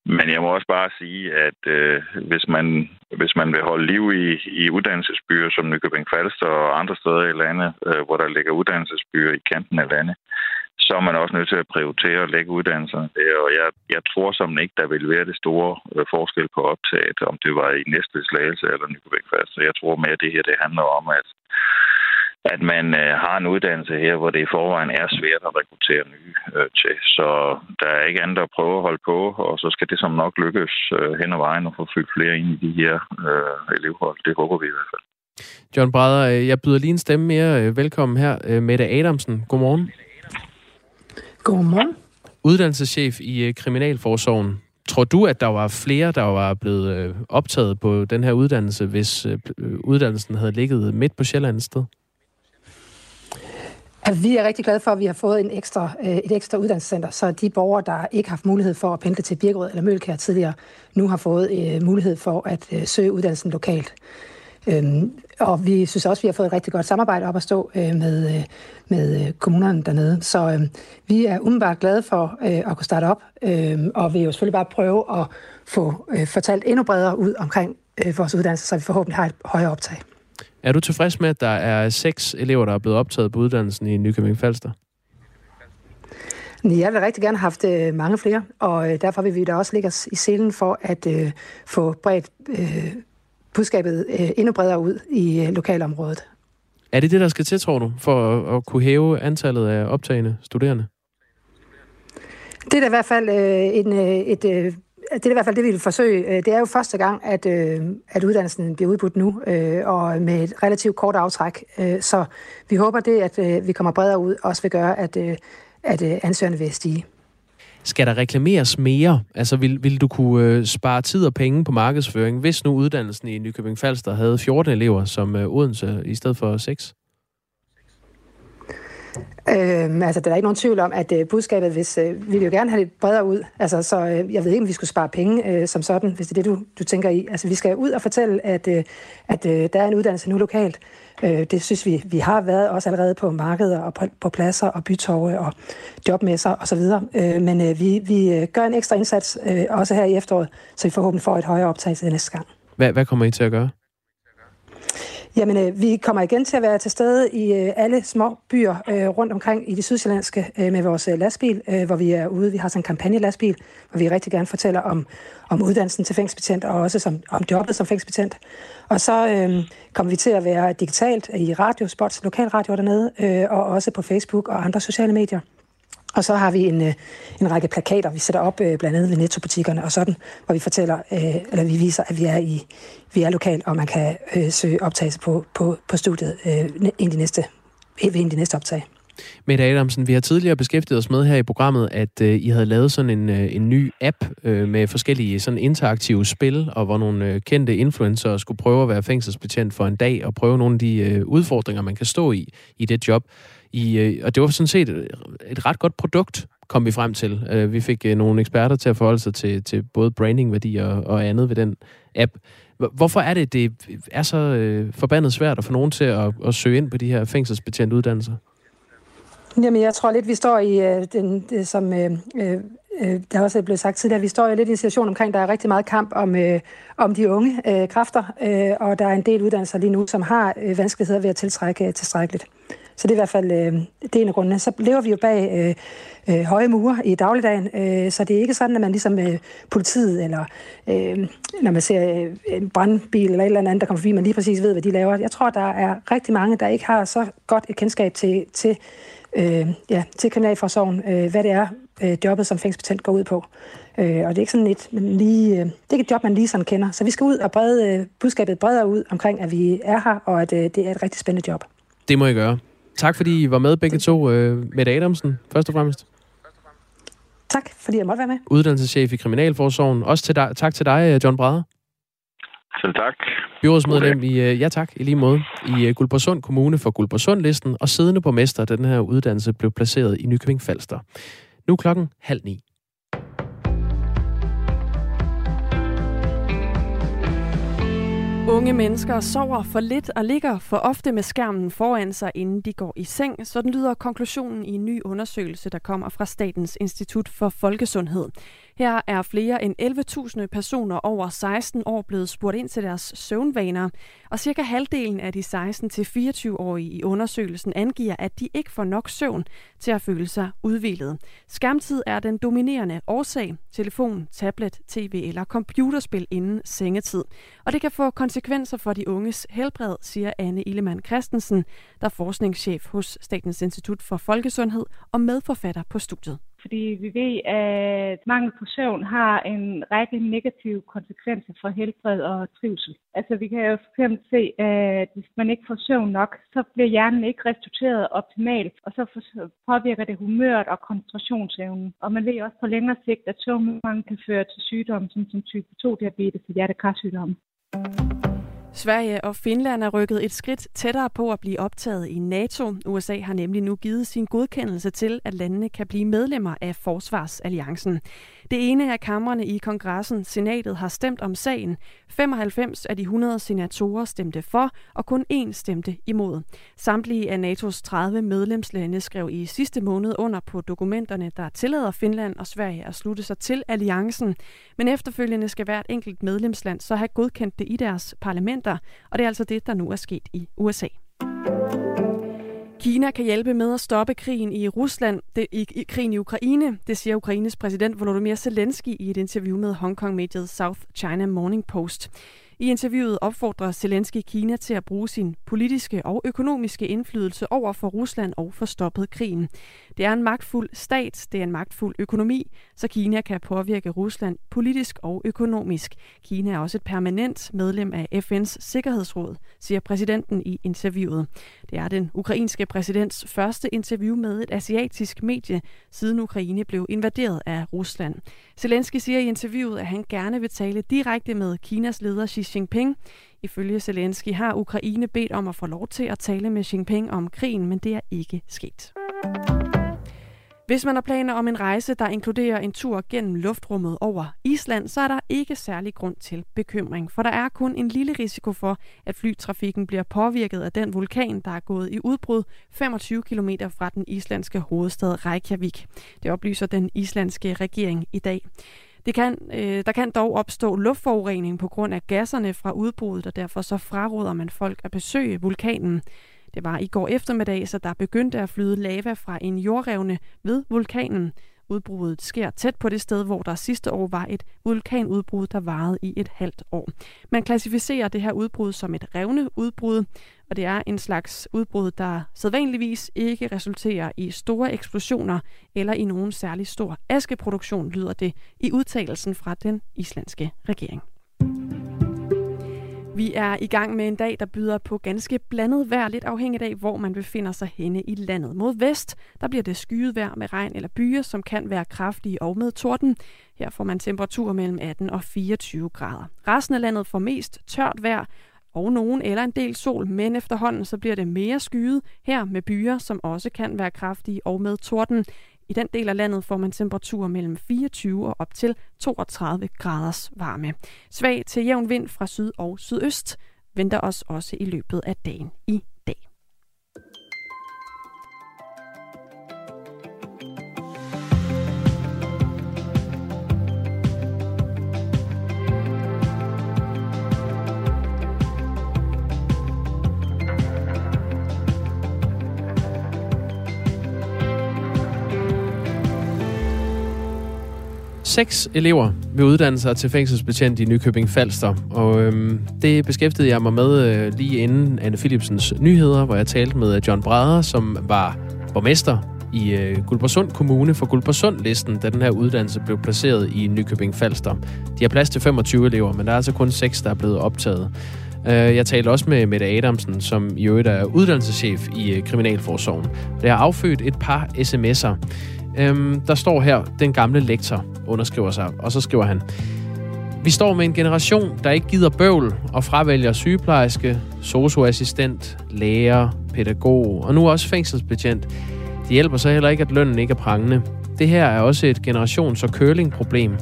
Men jeg må også bare sige, at øh, hvis, man, hvis man vil holde liv i, i uddannelsesbyer som Nykøbing Falster og andre steder i landet, øh, hvor der ligger uddannelsesbyer i kanten af landet, så er man også nødt til at prioritere at lægge uddannelserne der. Og jeg, jeg tror som ikke, der vil være det store øh, forskel på optaget, om det var i næste slagelse eller Nykøbing Falster. Jeg tror mere, at det her det handler om, at at man øh, har en uddannelse her, hvor det i forvejen er svært at rekruttere nye øh, til. Så der er ikke andet at prøve at holde på, og så skal det som nok lykkes øh, hen ad vejen at få fyldt flere ind i de her øh, elevhold. Det håber vi i hvert fald. John Brader, øh, jeg byder lige en stemme mere øh, velkommen her. Øh, Mette Adamsen, godmorgen. Godmorgen. Uddannelseschef i Kriminalforsorgen. Tror du, at der var flere, der var blevet optaget på den her uddannelse, hvis uddannelsen havde ligget midt på Sjælland sted? At vi er rigtig glade for, at vi har fået en ekstra, øh, et ekstra uddannelsescenter, så de borgere, der ikke har haft mulighed for at pendle til Birkerød eller Mølkær tidligere, nu har fået øh, mulighed for at øh, søge uddannelsen lokalt. Øhm, og vi synes også, at vi har fået et rigtig godt samarbejde op at stå øh, med, øh, med kommunerne dernede. Så øh, vi er umiddelbart glade for øh, at kunne starte op, øh, og vil jo selvfølgelig bare prøve at få øh, fortalt endnu bredere ud omkring øh, vores uddannelse, så vi forhåbentlig har et højere optag. Er du tilfreds med, at der er seks elever, der er blevet optaget på uddannelsen i Nykøbing Falster? Jeg vil rigtig gerne have haft øh, mange flere, og øh, derfor vil vi da også lægge os i selen for at øh, få bredt øh, budskabet øh, endnu bredere ud i øh, lokalområdet. Er det det, der skal til, tror du, for at, at kunne hæve antallet af optagende studerende? Det er da i hvert fald øh, en, øh, et øh, det er i hvert fald det, vi vil forsøge. Øh, det er jo første gang, at, øh, at uddannelsen bliver udbudt nu, øh, og med et relativt kort aftræk. Øh, så vi håber det, at øh, vi kommer bredere ud, også vil gøre, at, at ansøgerne vil stige. Skal der reklameres mere? Altså, vil, vil du kunne spare tid og penge på markedsføring, hvis nu uddannelsen i Nykøbing Falster havde 14 elever som Odense i stedet for 6? Øhm, altså, der er ikke nogen tvivl om, at øh, budskabet, hvis øh, vi vil jo gerne have det bredere ud. Altså, så øh, jeg ved ikke, om vi skulle spare penge øh, som sådan, hvis det er det, du, du tænker i. Altså, vi skal ud og fortælle, at, øh, at øh, der er en uddannelse nu lokalt. Øh, det synes vi, vi har været også allerede på markeder og på, på pladser og bytorve og jobmesser osv. Øh, men øh, vi, vi øh, gør en ekstra indsats øh, også her i efteråret, så vi forhåbentlig får et højere optag til næste gang. Hvad, hvad kommer I til at gøre? Jamen, øh, vi kommer igen til at være til stede i øh, alle små byer øh, rundt omkring i det sydsjællandske øh, med vores øh, lastbil, øh, hvor vi er ude. Vi har sådan en kampagne-lastbil, hvor vi rigtig gerne fortæller om, om uddannelsen til fængselsbetjent og også som, om jobbet som fængselsbetjent. Og så øh, kommer vi til at være digitalt i radiospots, lokalradio dernede, øh, og også på Facebook og andre sociale medier. Og så har vi en, øh, en række plakater, vi sætter op øh, blandt andet ved nettobutikkerne og sådan, hvor vi fortæller, øh, eller vi viser, at vi er i vi er lokal, og man kan søge optagelse på, på, på studiet ind de næste, ind de næste optag. Mette Adamsen, vi har tidligere beskæftiget os med her i programmet, at øh, I havde lavet sådan en, øh, en ny app øh, med forskellige sådan interaktive spil, og hvor nogle øh, kendte influencer skulle prøve at være fængselsbetjent for en dag, og prøve nogle af de øh, udfordringer, man kan stå i i det job. I, øh, og det var sådan set et, et ret godt produkt, kom vi frem til. Øh, vi fik øh, nogle eksperter til at forholde sig til, til både brandingværdi og, og andet ved den app. Hvorfor er det, det er så øh, forbandet svært at få nogen til at, at søge ind på de her fængselsbetjente uddannelser? Jamen, jeg tror lidt, vi står i øh, den, det, som øh, øh, øh der også er blevet sagt tidligere, vi står i lidt i en situation omkring, der er rigtig meget kamp om, øh, om de unge øh, kræfter, øh, og der er en del uddannelser lige nu, som har øh, vanskeligheder ved at tiltrække øh. Så det er i hvert fald øh, det er en af grundene. Så lever vi jo bag øh, øh, høje mure i dagligdagen, øh, så det er ikke sådan, at man ligesom øh, politiet, eller øh, når man ser øh, en brandbil eller et eller andet, der kommer forbi, man lige præcis ved, hvad de laver. Jeg tror, der er rigtig mange, der ikke har så godt et kendskab til, til øh, ja, til kriminalforsorgen, øh, hvad det er, øh, jobbet som fængselsbetjent går ud på. Øh, og det er ikke sådan et, men lige, øh, det er ikke et job, man lige sådan kender. Så vi skal ud og brede øh, budskabet bredere ud omkring, at vi er her, og at øh, det er et rigtig spændende job. Det må I gøre. Tak fordi I var med begge to. Øh, Mette Adamsen, først og fremmest. Tak, fordi jeg måtte være med. Uddannelseschef i Kriminalforsorgen. Også til dig, tak til dig, John Brader. Selv tak. Byrådsmedlem i, ja tak, i lige måde, i Guldborgsund Kommune for Guldborgsund-listen, og siddende borgmester, da den her uddannelse blev placeret i Nykøbing Falster. Nu klokken halv ni. Unge mennesker sover for lidt og ligger for ofte med skærmen foran sig, inden de går i seng. Sådan lyder konklusionen i en ny undersøgelse, der kommer fra Statens Institut for Folkesundhed. Her er flere end 11.000 personer over 16 år blevet spurgt ind til deres søvnvaner, og cirka halvdelen af de 16-24-årige i undersøgelsen angiver, at de ikke får nok søvn til at føle sig udvilet. Skærmtid er den dominerende årsag. Telefon, tablet, tv eller computerspil inden sengetid. Og det kan få konsekvenser for de unges helbred, siger Anne Illemann Christensen, der er forskningschef hos Statens Institut for Folkesundhed og medforfatter på studiet fordi vi ved, at mangel på søvn har en række negative konsekvenser for helbred og trivsel. Altså vi kan jo fx se, at hvis man ikke får søvn nok, så bliver hjernen ikke restitueret optimalt, og så påvirker det humøret og koncentrationsevnen. Og man ved også på længere sigt, at søvnmangel kan føre til sygdomme som, som type 2-diabetes og hjertekarsygdomme. Sverige og Finland er rykket et skridt tættere på at blive optaget i NATO. USA har nemlig nu givet sin godkendelse til, at landene kan blive medlemmer af Forsvarsalliancen. Det ene af kammerne i kongressen, senatet, har stemt om sagen. 95 af de 100 senatorer stemte for, og kun én stemte imod. Samtlige af NATO's 30 medlemslande skrev i sidste måned under på dokumenterne, der tillader Finland og Sverige at slutte sig til alliancen. Men efterfølgende skal hvert enkelt medlemsland så have godkendt det i deres parlamenter, og det er altså det, der nu er sket i USA. Kina kan hjælpe med at stoppe krigen i Rusland, det, i, i krigen i Ukraine, det siger Ukraines præsident Volodymyr Zelensky i et interview med Hongkong-mediet South China Morning Post. I interviewet opfordrer Zelensky Kina til at bruge sin politiske og økonomiske indflydelse over for Rusland og få stoppet krigen. Det er en magtfuld stat, det er en magtfuld økonomi, så Kina kan påvirke Rusland politisk og økonomisk. Kina er også et permanent medlem af FN's Sikkerhedsråd, siger præsidenten i interviewet. Det er den ukrainske præsidents første interview med et asiatisk medie, siden Ukraine blev invaderet af Rusland. Zelensky siger i interviewet, at han gerne vil tale direkte med Kinas leder Xi Jinping. Ifølge Zelensky har Ukraine bedt om at få lov til at tale med Jinping om krigen, men det er ikke sket. Hvis man har planer om en rejse, der inkluderer en tur gennem luftrummet over Island, så er der ikke særlig grund til bekymring, for der er kun en lille risiko for, at flytrafikken bliver påvirket af den vulkan, der er gået i udbrud 25 km fra den islandske hovedstad Reykjavik. Det oplyser den islandske regering i dag. Det kan, øh, der kan dog opstå luftforurening på grund af gasserne fra udbruddet, og derfor så fraråder man folk at besøge vulkanen. Det var i går eftermiddag, så der begyndte at flyde lava fra en jordrevne ved vulkanen. Udbruddet sker tæt på det sted, hvor der sidste år var et vulkanudbrud, der varede i et halvt år. Man klassificerer det her udbrud som et revne udbrud, og det er en slags udbrud, der sædvanligvis ikke resulterer i store eksplosioner eller i nogen særlig stor askeproduktion, lyder det i udtalelsen fra den islandske regering. Vi er i gang med en dag, der byder på ganske blandet vejr, lidt afhængigt af, hvor man befinder sig henne i landet. Mod vest, der bliver det skyet vejr med regn eller byer, som kan være kraftige og med torden. Her får man temperatur mellem 18 og 24 grader. Resten af landet får mest tørt vejr, og nogen eller en del sol, men efterhånden så bliver det mere skyet her med byer, som også kan være kraftige og med torden. I den del af landet får man temperaturer mellem 24 og op til 32 graders varme. Svag til jævn vind fra syd og sydøst venter os også i løbet af dagen i seks elever vil uddanne sig til fængselsbetjent i Nykøbing Falster. Og øhm, det beskæftigede jeg mig med øh, lige inden Anne Philipsens nyheder, hvor jeg talte med John Brader, som var borgmester i øh, Guldborgsund Kommune for Guldborgsund-listen, da den her uddannelse blev placeret i Nykøbing Falster. De har plads til 25 elever, men der er altså kun 6, der er blevet optaget. Øh, jeg talte også med Mette Adamsen, som i øvrigt er uddannelseschef i øh, Kriminalforsorgen. Det har affødt et par sms'er. Øhm, der står her, den gamle lektor underskriver sig, og så skriver han, vi står med en generation, der ikke gider bøvl og fravælger sygeplejerske, socioassistent, lærer, pædagog og nu også fængselsbetjent. Det hjælper så heller ikke, at lønnen ikke er prangende. Det her er også et generations- og curling-problem,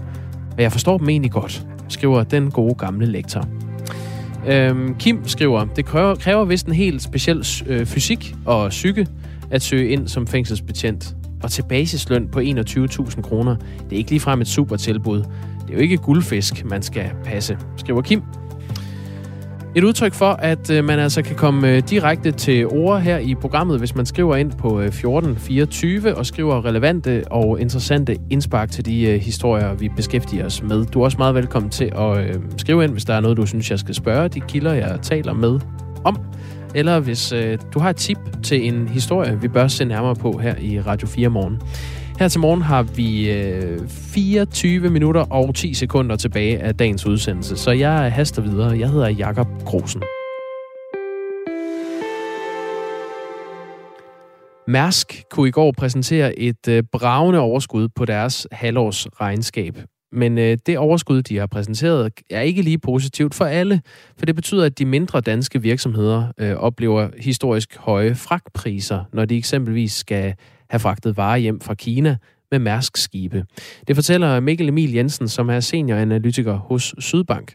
og jeg forstår dem egentlig godt, skriver den gode gamle lektor. Øhm, Kim skriver, det kræver, kræver vist en helt speciel øh, fysik og psyke at søge ind som fængselsbetjent. Og til basisløn på 21.000 kroner, det er ikke ligefrem et super tilbud. Det er jo ikke guldfisk, man skal passe, skriver Kim. Et udtryk for, at øh, man altså kan komme øh, direkte til ord her i programmet, hvis man skriver ind på øh, 1424 og skriver relevante og interessante indspark til de historier, vi beskæftiger os med. Du er også meget velkommen til at skrive ind, hvis der er noget, du synes, jeg skal spørge de kilder, jeg taler med om. Eller hvis øh, du har et tip til en historie, vi bør se nærmere på her i Radio 4 morgen. Her til morgen har vi øh, 24 minutter og 10 sekunder tilbage af dagens udsendelse, så jeg haster videre. Jeg hedder Jakob Grosen. Mærsk kunne i går præsentere et øh, bravende overskud på deres halvårsregnskab. Men øh, det overskud, de har præsenteret, er ikke lige positivt for alle, for det betyder, at de mindre danske virksomheder øh, oplever historisk høje fragtpriser, når de eksempelvis skal have fragtet varer hjem fra Kina med Mærsk-skibe. Det fortæller Mikkel Emil Jensen, som er senioranalytiker hos Sydbank.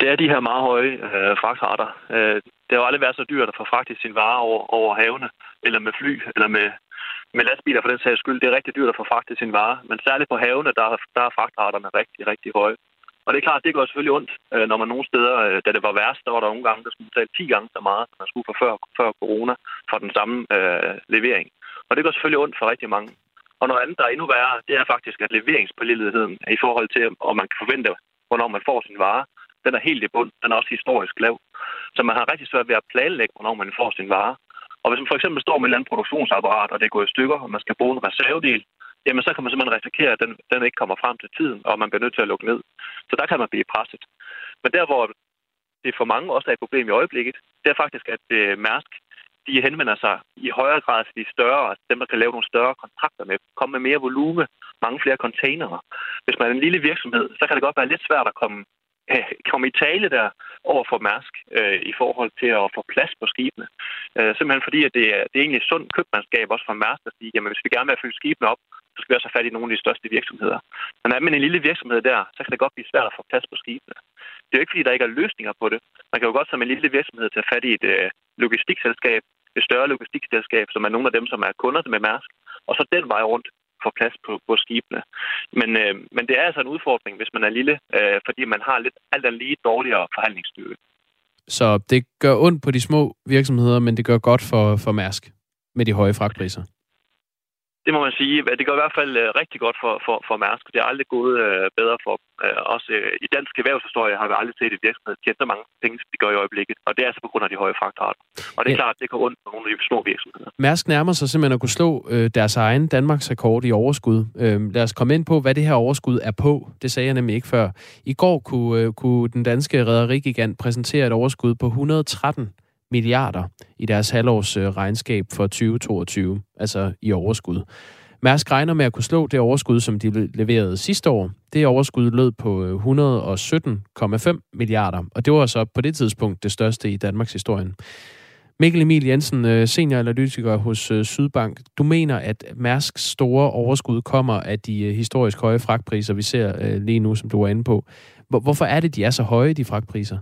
Det er de her meget høje øh, fragtrater. Øh, det har jo aldrig været så dyrt at få fragtet sin varer over, over havene, eller med fly, eller med, med lastbiler for den sags skyld. Det er rigtig dyrt at få fragtet sin vare, men særligt på havene, der, der er fragtraterne rigtig, rigtig høje. Og det er klart, det går selvfølgelig ondt, øh, når man nogle steder, øh, da det var værst, der var der nogle gange, der skulle betale 10 gange så meget, som man skulle for før, før corona, for den samme øh, levering. Og det går selvfølgelig ondt for rigtig mange. Og noget andet, der er endnu værre, det er faktisk, at leveringspålideligheden i forhold til, om man kan forvente, hvornår man får sin vare, den er helt i bund. Den er også historisk lav. Så man har rigtig svært ved at planlægge, hvornår man får sin vare. Og hvis man for eksempel står med et eller andet produktionsapparat, og det er gået i stykker, og man skal bruge en reservedel, jamen så kan man simpelthen risikere, at den, den ikke kommer frem til tiden, og man bliver nødt til at lukke ned. Så der kan man blive presset. Men der, hvor det for mange også er et problem i øjeblikket, det er faktisk, at øh, Mærsk de henvender sig i højere grad til de større, altså dem, der kan lave nogle større kontrakter med, komme med mere volume, mange flere containere. Hvis man er en lille virksomhed, så kan det godt være lidt svært at komme, øh, komme i tale der over for Mærsk øh, i forhold til at få plads på skibene. Øh, simpelthen fordi, at det er, det er egentlig sundt købmandskab også for Mærsk at sige, jamen hvis vi gerne vil fylde skibene op, så skal vi også have fat i nogle af de største virksomheder. Men er man en lille virksomhed der, så kan det godt blive svært at få plads på skibene. Det er jo ikke, fordi der ikke er løsninger på det. Man kan jo godt som en lille virksomhed tage fat i et øh, logistikselskab, et større logistikselskab, som er nogle af dem, som er kunder med Mærsk, og så den vej rundt får plads på, på skibene. Men, øh, men det er altså en udfordring, hvis man er lille, øh, fordi man har lidt alt andet lige dårligere forhandlingsstyrke. Så det gør ondt på de små virksomheder, men det gør godt for, for Mærsk med de høje fragtpriser? Det må man sige. Det går i hvert fald øh, rigtig godt for, for, for Mærsk. Det er aldrig gået øh, bedre for dem. Øh, også i dansk erhvervshistorie har vi aldrig set et virksomhed tjene så mange penge, som de gør i øjeblikket. Og det er altså på grund af de høje fragtrater. Og det er ja. klart, at det går ondt på nogle af de små virksomheder. Mærsk nærmer sig simpelthen at kunne slå øh, deres egen Danmarks rekord i overskud. Øh, lad os komme ind på, hvad det her overskud er på. Det sagde jeg nemlig ikke før. I går kunne, øh, kunne den danske rederigigant præsentere et overskud på 113 milliarder i deres halvårs øh, regnskab for 2022, altså i overskud. Mærsk regner med at kunne slå det overskud, som de leverede sidste år. Det overskud lød på øh, 117,5 milliarder, og det var så på det tidspunkt det største i Danmarks historie. Mikkel Emil Jensen, øh, senioranalytiker hos Sydbank. Du mener, at Mærsks store overskud kommer af de historisk høje fragtpriser, vi ser lige nu, som du var inde på. Hvorfor er det, de er så høje, de fragtpriser?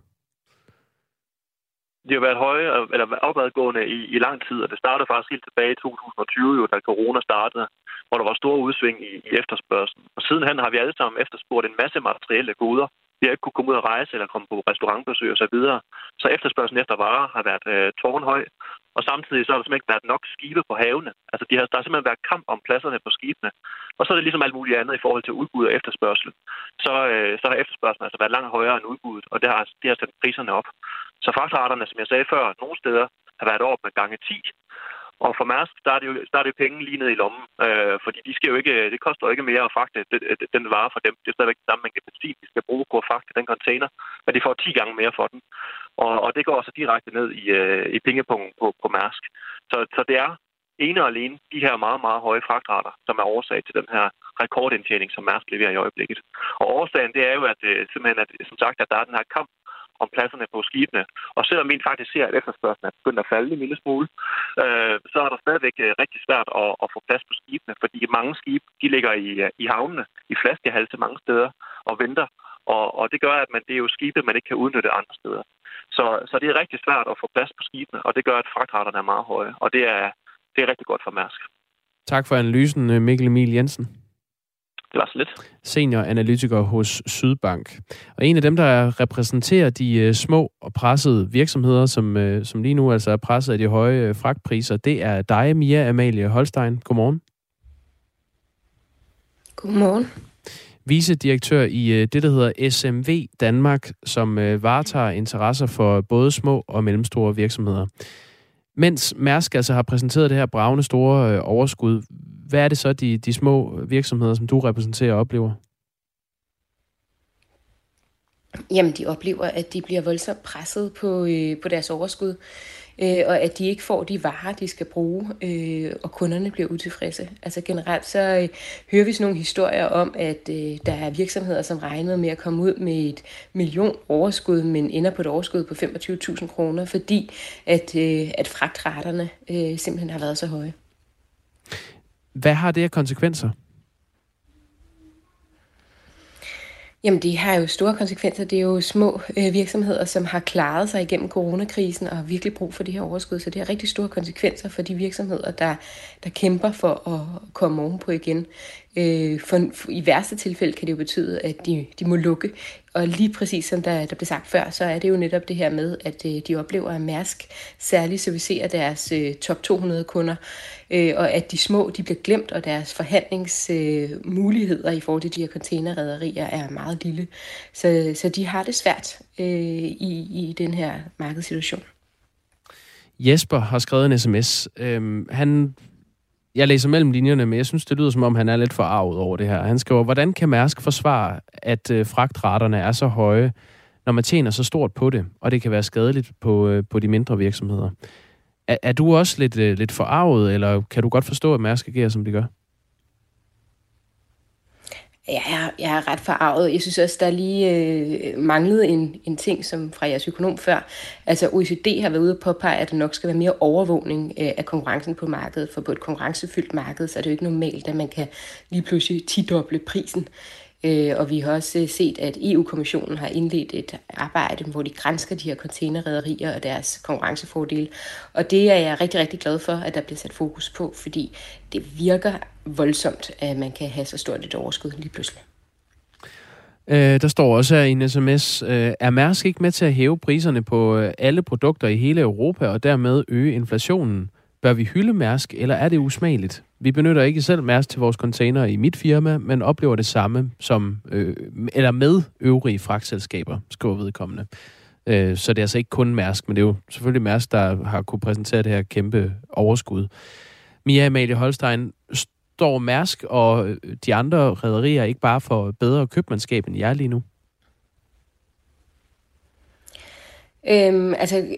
De har været høje, eller opadgående i, i lang tid, og det startede faktisk helt tilbage i 2020, jo, da corona startede, hvor der var store udsving i, i efterspørgselen. Og sidenhen har vi alle sammen efterspurgt en masse materielle goder. Vi har ikke kunne komme ud og rejse eller komme på restaurantbesøg og så videre. Så efterspørgselen efter varer har været øh, tårnhøj, og samtidig så har der simpelthen ikke været nok skibe på havene. Altså de har, der har simpelthen været kamp om pladserne på skibene. Og så er det ligesom alt muligt andet i forhold til udbud og efterspørgsel. Så, øh, så har efterspørgselen altså været langt højere end udbuddet, og det har, altså- det har sat priserne op. Så fragtraterne, som jeg sagde før, nogle steder har været op med gange 10, og for Mærsk, der er det jo, der er det penge lige ned i lommen, øh, fordi de skal jo ikke, øh, det koster jo ikke mere at fragte den, øh, den vare for dem. Det er stadigvæk den samme mængde benzin, de skal bruge på at fragte den container, men de får 10 gange mere for den. Og, og det går også direkte ned i, øh, i pengepunkten på, på Mærsk. Så, så det er ene og alene de her meget, meget høje fragtrater, som er årsag til den her rekordindtjening, som Mærsk leverer i øjeblikket. Og årsagen, det er jo, at øh, simpelthen, at, som sagt, at der er den her kamp om pladserne på skibene. Og selvom vi faktisk ser, at efterspørgselen er begyndt at falde en lille smule, øh, så er der stadigvæk øh, rigtig svært at, at få plads på skibene, fordi mange skibe de ligger i, øh, i havnene, i flaskehalse mange steder og venter. Og, og det gør, at man, det er jo skibe, man ikke kan udnytte andre steder. Så, så det er rigtig svært at få plads på skibene, og det gør, at fragtraterne er meget høje. Og det er, det er rigtig godt for Mærsk. Tak for analysen, øh, Mikkel Emil Jensen. Det var så lidt. Senior analytiker hos Sydbank. Og en af dem, der repræsenterer de øh, små og pressede virksomheder, som, øh, som lige nu altså er presset af de høje øh, fragtpriser, det er dig, Mia Amalie Holstein. Godmorgen. Godmorgen. Vicedirektør i det, der hedder SMV Danmark, som varetager interesser for både små og mellemstore virksomheder. Mens Mærsk altså har præsenteret det her bravende store øh, overskud, hvad er det så, de, de små øh, virksomheder, som du repræsenterer, oplever? Jamen, de oplever, at de bliver voldsomt presset på, øh, på deres overskud, øh, og at de ikke får de varer, de skal bruge, øh, og kunderne bliver utilfredse. Altså generelt så øh, hører vi sådan nogle historier om, at øh, der er virksomheder, som regnede med at komme ud med et million overskud, men ender på et overskud på 25.000 kroner, fordi at, øh, at fragtraterne øh, simpelthen har været så høje. Hvad har det af konsekvenser? Jamen, det har jo store konsekvenser. Det er jo små øh, virksomheder, som har klaret sig igennem coronakrisen og har virkelig brug for det her overskud. Så det har rigtig store konsekvenser for de virksomheder, der, der kæmper for at komme ovenpå igen. Øh, for, for, I værste tilfælde kan det jo betyde, at de, de må lukke. Og lige præcis som der, der blev sagt før, så er det jo netop det her med, at øh, de oplever, at Mærsk særligt servicerer deres øh, top 200 kunder, øh, og at de små de bliver glemt, og deres forhandlingsmuligheder øh, i forhold til de her containerrederier er meget lille. Så, så de har det svært øh, i, i den her markedssituation. Jesper har skrevet en sms. Øhm, han jeg læser mellem linjerne, men jeg synes, det lyder som om, han er lidt forarvet over det her. Han skriver, hvordan kan Mærsk forsvare, at øh, fragtraterne er så høje, når man tjener så stort på det, og det kan være skadeligt på, øh, på de mindre virksomheder. Er, er du også lidt, øh, lidt forarvet, eller kan du godt forstå, at Mærsk agerer, som de gør? Jeg er, jeg er ret forarvet. Jeg synes også, der lige øh, manglede en, en ting, som fra jeres økonom før. Altså OECD har været ude og påpege, at der nok skal være mere overvågning øh, af konkurrencen på markedet. For på et konkurrencefyldt marked, så er det jo ikke normalt, at man kan lige pludselig tidoble prisen. Øh, og vi har også øh, set, at EU-kommissionen har indledt et arbejde, hvor de grænsker de her containerrederier og deres konkurrencefordele. Og det er jeg rigtig, rigtig glad for, at der bliver sat fokus på, fordi det virker voldsomt, at man kan have så stort et overskud lige pludselig. Øh, der står også her i en sms, øh, er Mærsk ikke med til at hæve priserne på øh, alle produkter i hele Europa og dermed øge inflationen? Bør vi hylde Mærsk, eller er det usmageligt? Vi benytter ikke selv Mærsk til vores container i mit firma, men oplever det samme som, øh, eller med øvrige fragtselskaber, skriver vedkommende. Øh, så det er altså ikke kun Mærsk, men det er jo selvfølgelig Mærsk, der har kunne præsentere det her kæmpe overskud. Mia Amalie Holstein, står Mærsk og øh, de andre rædderier ikke bare for bedre købmandskab end jer lige nu? Øhm, altså,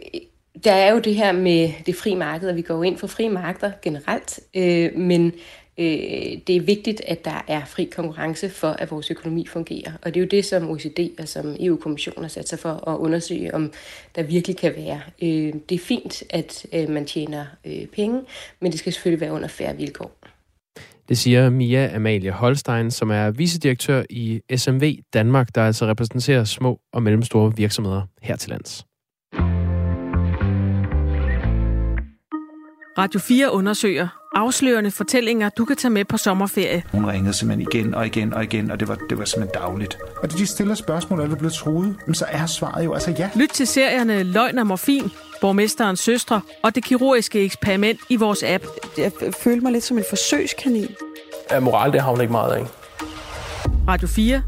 der er jo det her med det frie marked, og vi går jo ind for frie markeder generelt, øh, men øh, det er vigtigt, at der er fri konkurrence for, at vores økonomi fungerer. Og det er jo det, som OECD og som EU-kommissionen har sat sig for at undersøge, om der virkelig kan være. Øh, det er fint, at øh, man tjener øh, penge, men det skal selvfølgelig være under færre vilkår. Det siger Mia Amalie Holstein, som er vicedirektør i SMV Danmark, der altså repræsenterer små og mellemstore virksomheder her til lands. Radio 4 undersøger afslørende fortællinger, du kan tage med på sommerferie. Hun ringede simpelthen igen og igen og igen, og det var, det var simpelthen dagligt. Og de stiller spørgsmål, er du blevet truet? Men så er svaret jo altså ja. Lyt til serierne Løgn og Morfin, Borgmesterens Søstre og Det Kirurgiske Eksperiment i vores app. Jeg følte mig lidt som en forsøgskanin. Ja, moral, det har hun ikke meget af. Radio 4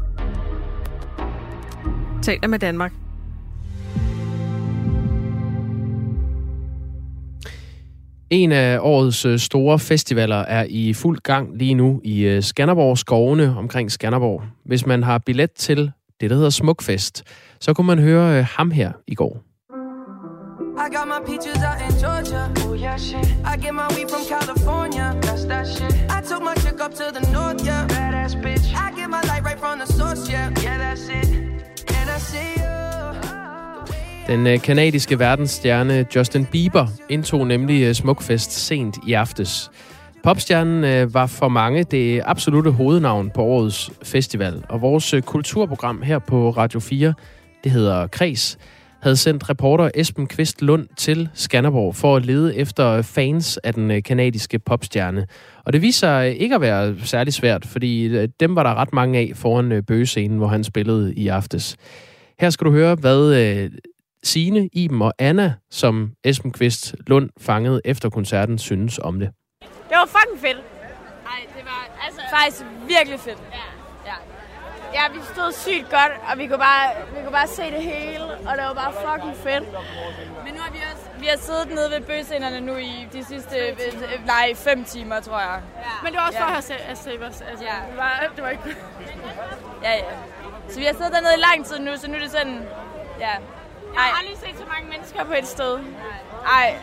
taler med Danmark. En af årets øh, store festivaler er i fuld gang lige nu i øh, Skanderborg skovene omkring Skanderborg. Hvis man har billet til det, der hedder Smukfest, så kunne man høre øh, ham her i går. I got my peaches out in Georgia. Oh yeah, shit. I get my weed from California. That's that shit. I took my chick up to the north, yeah. Badass bitch. I get my light right from the source, yeah. Yeah, that's it. And I see you. Den øh, kanadiske verdensstjerne Justin Bieber indtog nemlig øh, Smukfest sent i aftes. Popstjernen øh, var for mange det absolute hovednavn på årets festival, og vores kulturprogram her på Radio 4, det hedder Kres, havde sendt reporter Esben Kvist Lund til Skanderborg for at lede efter fans af den kanadiske popstjerne. Og det viser sig ikke at være særlig svært, fordi dem var der ret mange af foran bøgescenen, hvor han spillede i aftes. Her skal du høre, hvad Signe, Iben og Anna, som Esben Kvist Lund fangede efter koncerten, synes om det. Det var fucking fedt. Nej, det var altså... Faktisk virkelig fedt. Ja. ja. Ja, vi stod sygt godt, og vi kunne, bare, vi kunne bare se det hele, og det var bare fucking fedt. Men nu har vi også... Vi har siddet nede ved bøsenderne nu i de sidste... Nej, fem timer, tror jeg. Ja. Men det var også ja. for at se- at se os. Altså, Ja. det, var, det var ikke... Ja, ja. Så vi har siddet dernede i lang tid nu, så nu er det sådan... Ja. Jeg har aldrig set så mange mennesker på et sted. Ej,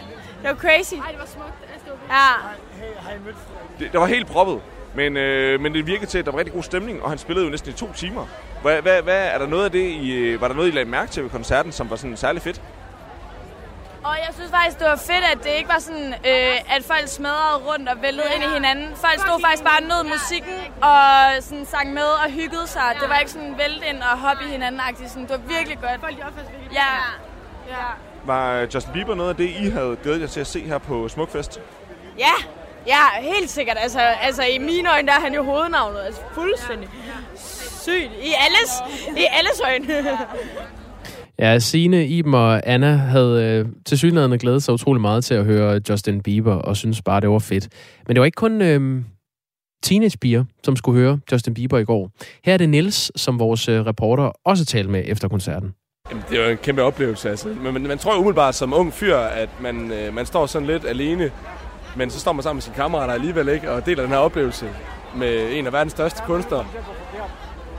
det var crazy. Ej, det var smukt. Altså, det var Ja. Det, det var helt proppet, men, øh, men det virkede til, at der var rigtig god stemning, og han spillede jo næsten i to timer. Hvad, hvad, hvad, er der noget af det, I, øh, var der noget, I lagde mærke til ved koncerten, som var sådan særlig fedt? Og jeg synes faktisk, det var fedt, at det ikke var sådan, øh, at folk smadrede rundt og væltede ind i hinanden. Folk stod faktisk bare og nød musikken og sådan sang med og hyggede sig. Det var ikke sådan vælte ind og hoppe i hinanden -agtigt. Sådan, det var virkelig godt. Folk de opførte virkelig Ja. ja. Var Justin Bieber noget af det, I havde glædet jer til at se her på Smukfest? Ja, ja, helt sikkert. Altså, altså i mine øjne, der er han jo hovednavnet. Altså fuldstændig sygt. I alles, i alles øjne. Ja, Ja, Signe, Iben og Anna havde øh, til synligheden glædet sig utrolig meget til at høre Justin Bieber, og synes bare, det var fedt. Men det var ikke kun øh, teenagepiger, som skulle høre Justin Bieber i går. Her er det Nils, som vores øh, reporter også talte med efter koncerten. Jamen, det var en kæmpe oplevelse. Altså. Men man, man tror umiddelbart som ung fyr, at man, øh, man står sådan lidt alene, men så står man sammen med sine kammerater alligevel ikke, og deler den her oplevelse med en af verdens største kunstnere.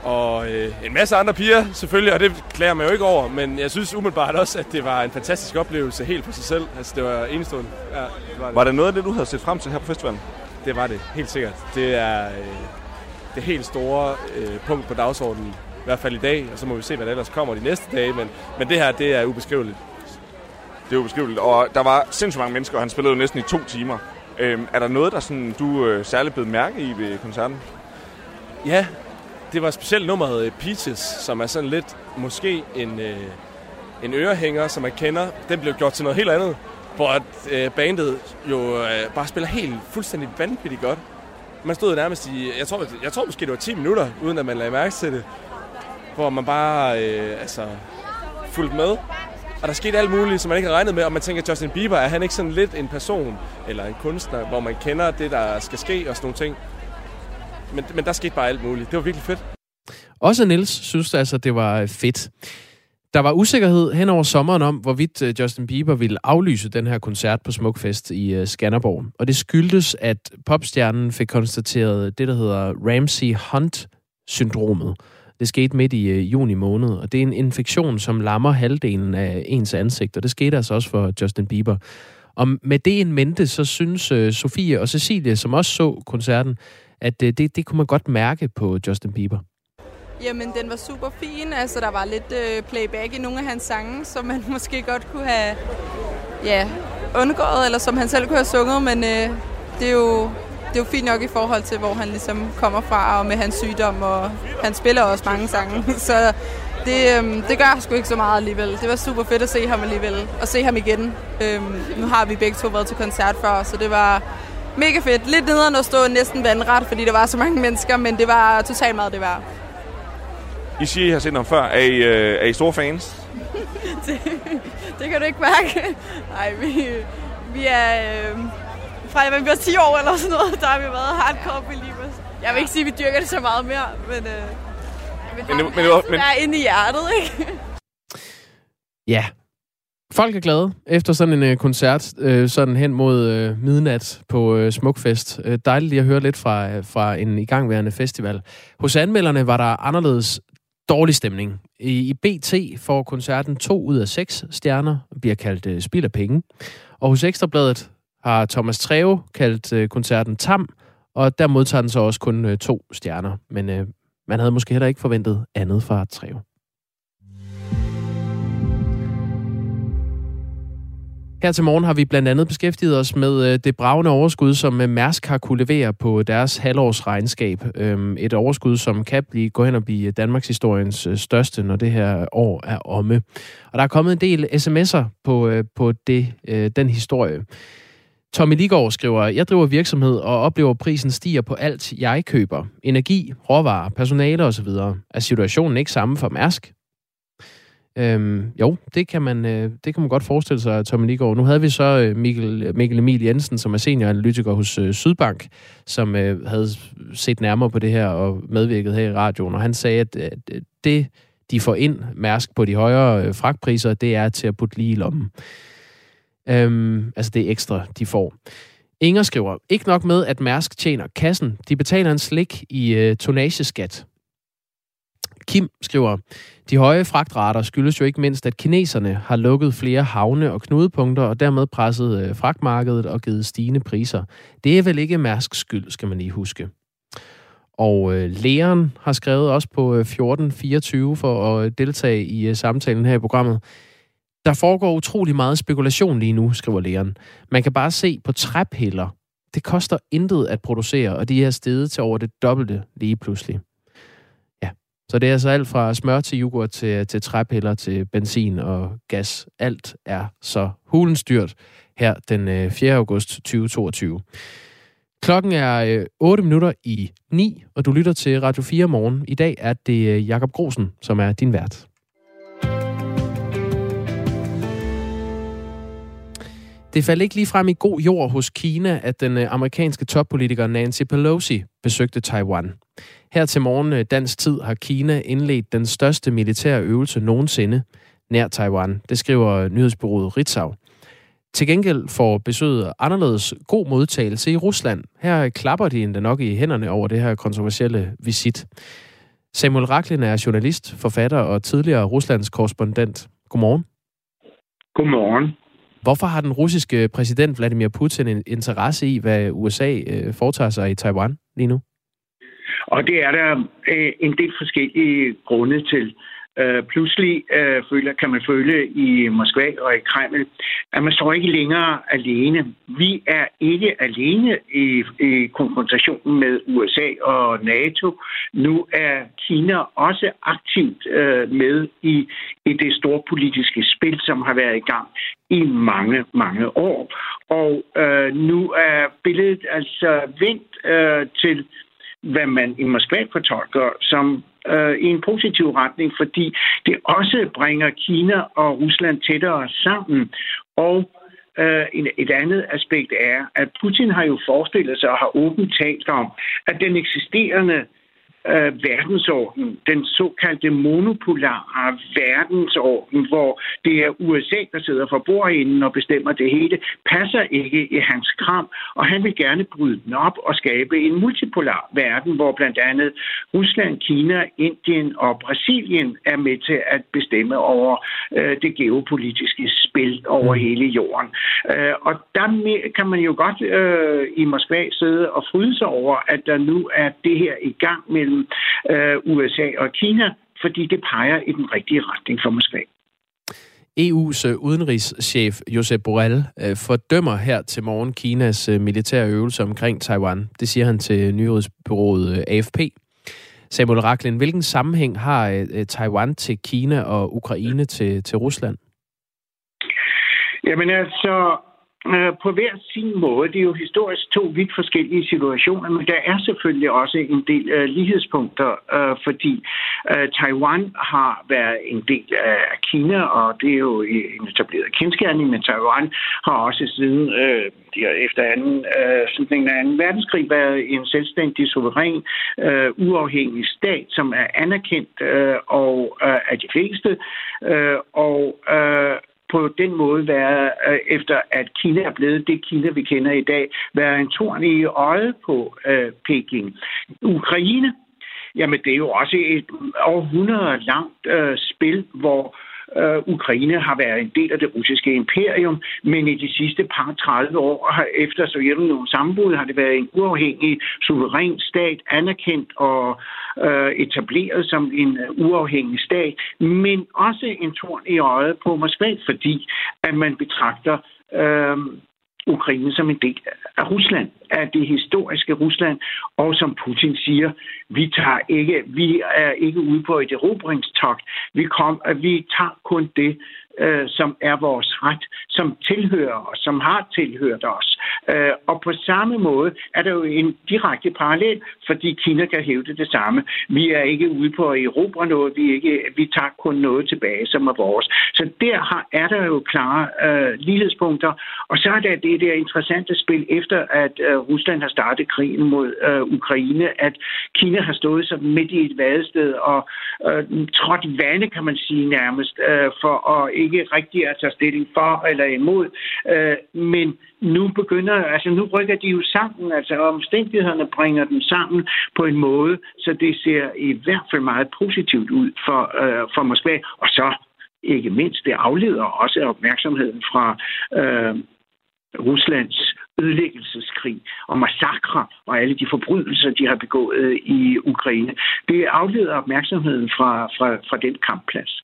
Og øh, en masse andre piger selvfølgelig, og det klager man jo ikke over, men jeg synes umiddelbart også, at det var en fantastisk oplevelse helt for sig selv. Altså, det var enestående. Ja, det var, det. Var det noget af det, du havde set frem til her på festivalen? Det var det, helt sikkert. Det er øh, det helt store øh, punkt på dagsordenen, i hvert fald i dag, og så må vi se, hvad der ellers kommer de næste dage, men, men det her, det er ubeskriveligt. Det er ubeskriveligt, og der var sindssygt mange mennesker, og han spillede jo næsten i to timer. Øhm, er der noget, der sådan, du øh, særligt blev mærke i ved koncerten? Ja, det var specielt nummeret øh, Peaches, som er sådan lidt måske en, øh, en ørehænger, som man kender. Den blev gjort til noget helt andet, hvor at, øh, bandet jo øh, bare spiller helt fuldstændig vanvittigt godt. Man stod nærmest i, jeg tror, jeg tror måske det var 10 minutter, uden at man lagde mærke til det, hvor man bare øh, altså, fulgte med. Og der skete alt muligt, som man ikke havde regnet med, og man tænker, Justin Bieber, er han ikke sådan lidt en person, eller en kunstner, hvor man kender det, der skal ske og sådan nogle ting. Men, men der skete bare alt muligt. Det var virkelig fedt. Også Nils synes altså, det var øh, fedt. Der var usikkerhed hen over sommeren om, hvorvidt øh, Justin Bieber ville aflyse den her koncert på Smukfest i øh, Skanderborg. Og det skyldtes, at popstjernen fik konstateret det, der hedder Ramsey Hunt-syndromet. Det skete midt i juni måned, og det er en infektion, som lammer halvdelen af ens ansigt, og det skete altså også for Justin Bieber. Og med det en mente, så synes Sofie og Cecilie, som også så koncerten, at øh, det, det kunne man godt mærke på Justin Bieber. Jamen, den var super fin. Altså, der var lidt øh, playback i nogle af hans sange, som man måske godt kunne have ja, undgået, eller som han selv kunne have sunget, men øh, det, er jo, det er jo fint nok i forhold til, hvor han ligesom kommer fra, og med hans sygdom, og han spiller også mange sange, så det, øh, det gør sgu ikke så meget alligevel. Det var super fedt at se ham alligevel, og se ham igen. Øh, nu har vi begge to været til koncert før, så det var mega fedt. Lidt nederen at stå næsten vandret, fordi der var så mange mennesker, men det var totalt meget det var. I siger, I har set ham før. Er I, øh, er I store fans? det, det kan du ikke mærke. Nej, vi, vi er... Øh, fra at vi var 10 år eller sådan noget, der har vi været hardcore believers. Jeg vil ikke sige, at vi dyrker det så meget mere, men... Øh, men, Men det- men, men det var- men- er inde i hjertet, ikke? Ja, Folk er glade efter sådan en øh, koncert, øh, sådan hen mod øh, midnat på øh, Smukfest. Øh, dejligt lige at høre lidt fra, øh, fra en igangværende festival. Hos anmelderne var der anderledes dårlig stemning. I, I BT får koncerten to ud af seks stjerner, bliver kaldt øh, spild af penge. Og hos Ekstrabladet har Thomas Treve kaldt øh, koncerten tam, og der modtager den så også kun øh, to stjerner. Men øh, man havde måske heller ikke forventet andet fra Treve. Her til morgen har vi blandt andet beskæftiget os med øh, det bravende overskud, som øh, Mærsk har kunne levere på deres halvårsregnskab. Øhm, et overskud, som kan blive, gå hen og blive Danmarks historiens øh, største, når det her år er omme. Og der er kommet en del sms'er på, på det, den historie. Tommy Ligård skriver, jeg driver virksomhed og oplever, at prisen stiger på alt, jeg køber. Energi, råvarer, personale osv. Er situationen ikke samme for Mærsk? Øhm, jo, det kan, man, øh, det kan man godt forestille sig, Tommy Ligård. Nu havde vi så øh, Mikkel, Mikkel Emil Jensen, som er senioranalytiker hos øh, Sydbank, som øh, havde set nærmere på det her og medvirket her i radioen, og han sagde, at øh, det, de får ind, Mærsk, på de højere øh, fragtpriser, det er til at putte lige i lommen. Øhm, altså det ekstra, de får. Inger skriver, ikke nok med, at Mærsk tjener kassen, de betaler en slik i øh, tonageskat. Kim skriver, de høje fragtrater skyldes jo ikke mindst, at kineserne har lukket flere havne og knudepunkter og dermed presset øh, fragtmarkedet og givet stigende priser. Det er vel ikke Mærsks skyld, skal man lige huske. Og øh, har skrevet også på øh, 1424 for at øh, deltage i øh, samtalen her i programmet. Der foregår utrolig meget spekulation lige nu, skriver Leon. Man kan bare se på træpiller. Det koster intet at producere, og de er steget til over det dobbelte lige pludselig. Så det er altså alt fra smør til yoghurt til, til træpiller til benzin og gas. Alt er så hulens dyrt her den øh, 4. August 2022. Klokken er øh, 8 minutter i 9, og du lytter til Radio 4 morgen. I dag er det øh, Jakob Grosen, som er din vært. Det faldt ikke lige frem i god jord hos Kina, at den øh, amerikanske toppolitiker Nancy Pelosi besøgte Taiwan. Her til morgen øh, dansk tid har Kina indledt den største militære øvelse nogensinde nær Taiwan. Det skriver øh, nyhedsbureauet Ritzau. Til gengæld får besøget anderledes god modtagelse i Rusland. Her klapper de endda nok i hænderne over det her kontroversielle visit. Samuel Raklin er journalist, forfatter og tidligere Ruslands korrespondent. Godmorgen. Godmorgen. Hvorfor har den russiske præsident Vladimir Putin en interesse i, hvad USA øh, foretager sig i Taiwan lige nu? Og det er der øh, en del forskellige grunde til. Øh, pludselig øh, føler, kan man føle i Moskva og i Kreml, at man står ikke længere alene. Vi er ikke alene i, i konfrontationen med USA og NATO. Nu er Kina også aktivt øh, med i, i det store politiske spil, som har været i gang i mange, mange år. Og øh, nu er billedet altså vendt øh, til hvad man i Moskva fortolker som øh, i en positiv retning, fordi det også bringer Kina og Rusland tættere sammen. Og øh, et andet aspekt er, at Putin har jo forestillet sig og har åbent talt om, at den eksisterende øh, verdensorden, den såkaldte monopolare verdensorden, hvor det er USA, der sidder for bordenden og bestemmer det hele, passer ikke i hans kram, og han vil gerne bryde den op og skabe en multipolar verden, hvor blandt andet Rusland, Kina, Indien og Brasilien er med til at bestemme over øh, det geopolitiske spil over mm. hele jorden. Øh, og der kan man jo godt øh, i Moskva sidde og fryde sig over, at der nu er det her i gang mellem mellem øh, USA og Kina, fordi det peger i den rigtige retning for Moskva. EU's øh, udenrigschef Josep Borrell øh, fordømmer her til morgen Kinas øh, militære øvelse omkring Taiwan. Det siger han til nyhedsbyrået AFP. Samuel Raklin, hvilken sammenhæng har Taiwan til Kina og Ukraine til, til Rusland? Jamen altså, Øh, på hver sin måde. Det er jo historisk to vidt forskellige situationer, men der er selvfølgelig også en del øh, lighedspunkter, øh, fordi øh, Taiwan har været en del af Kina, og det er jo en etableret kendskærning, men Taiwan har også siden øh, efter anden, øh, slutningen af 2. verdenskrig været en selvstændig, suveræn, øh, uafhængig stat, som er anerkendt øh, og øh, af de fleste. øh, og øh, på den måde være, øh, efter at Kina er blevet det Kina, vi kender i dag, være en torn i øjet på øh, Peking. Ukraine, jamen det er jo også et århundrede langt øh, spil, hvor øh, Ukraine har været en del af det russiske imperium, men i de sidste par 30 år har, efter Sovjetunionens sammenbrud har det været en uafhængig, suveræn stat, anerkendt og øh, etableret som en øh, uafhængig stat, men også en torn i øjet på Moskva, fordi at man betragter øh, Ukraine som en del af Rusland, af det historiske Rusland, og som Putin siger, vi tager ikke, vi er ikke ude på et erobringstogt. Vi, kom, vi tager kun det, øh, som er vores ret, som tilhører os, som har tilhørt os. Øh, og på samme måde er der jo en direkte parallel, fordi Kina kan hævde det samme. Vi er ikke ude på at erobre noget, vi, ikke, vi tager kun noget tilbage, som er vores. Så der har, er der jo klare øh, lighedspunkter, og så er der det der interessante spil efter, at øh, Rusland har startet krigen mod øh, Ukraine, at Kina har stået så midt i et vadested og øh, trådt vande, kan man sige nærmest, øh, for at ikke rigtig at tage stilling for eller imod. Øh, men nu begynder, altså nu rykker de jo sammen, altså omstændighederne bringer dem sammen på en måde, så det ser i hvert fald meget positivt ud for, øh, for Moskva. Og så ikke mindst, det afleder også opmærksomheden fra øh, Ruslands ødelæggelseskrig og massakre og alle de forbrydelser, de har begået øh, i Ukraine. Det afleder opmærksomheden fra, fra, fra den kampplads.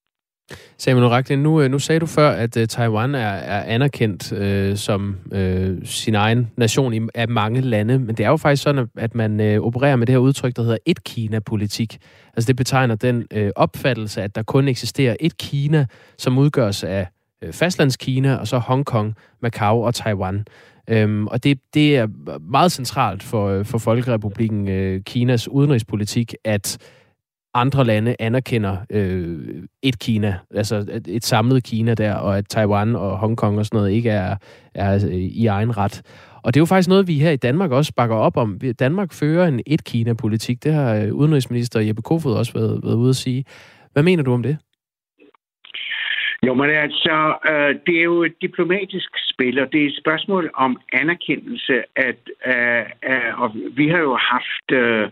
Samuel Raklin, nu, øh, nu sagde du før, at uh, Taiwan er, er anerkendt uh, som uh, sin egen nation i, af mange lande, men det er jo faktisk sådan, at man uh, opererer med det her udtryk, der hedder et-Kina-politik. Altså det betegner den uh, opfattelse, at der kun eksisterer et Kina, som udgøres af uh, fastlandskina, og så Hongkong, Macau og Taiwan. Um, og det, det er meget centralt for, for Folkerepubliken uh, Kinas udenrigspolitik, at andre lande anerkender øh, et Kina, altså et samlet Kina der, og at Taiwan og Hongkong og sådan noget ikke er, er øh, i egen ret. Og det er jo faktisk noget, vi her i Danmark også bakker op om. Danmark fører en et-Kina-politik. Det har øh, udenrigsminister Jeppe Kofod også været, været ude at sige. Hvad mener du om det? Jo, men altså, øh, det er jo et diplomatisk spil, og det er et spørgsmål om anerkendelse, at, øh, øh, og vi har jo haft øh,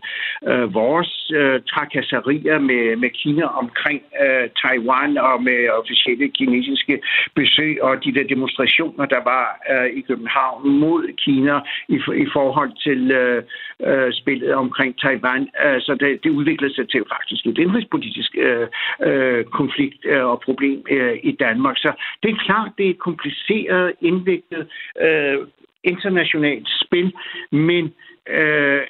øh, vores øh, trakasserier med, med Kina omkring øh, Taiwan og med officielle kinesiske besøg og de der demonstrationer, der var øh, i København mod Kina i, i forhold til øh, øh, spillet omkring Taiwan. Øh, så det, det udviklede sig til faktisk et indrigspolitisk øh, øh, konflikt øh, og problem øh, i Danmark. Så det er klart, det er et kompliceret, indviklet øh, internationalt spil, men øh,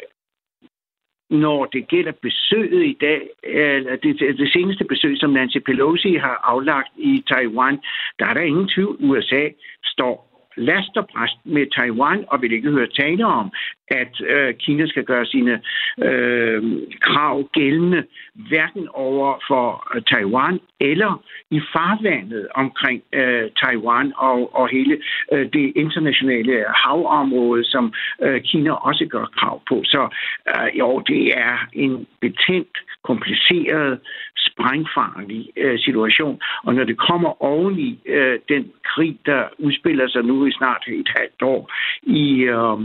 når det gælder besøget i dag, eller det, det seneste besøg, som Nancy Pelosi har aflagt i Taiwan, der er der ingen tvivl. USA står last og præst med Taiwan, og vil ikke høre tale om, at øh, Kina skal gøre sine øh, krav gældende, hverken over for øh, Taiwan eller i farvandet omkring øh, Taiwan og, og hele øh, det internationale havområde, som øh, Kina også gør krav på. Så øh, jo, det er en betændt, kompliceret, sprængfarlig øh, situation. Og når det kommer oven i øh, den krig, der udspiller sig nu i snart et halvt år i øh,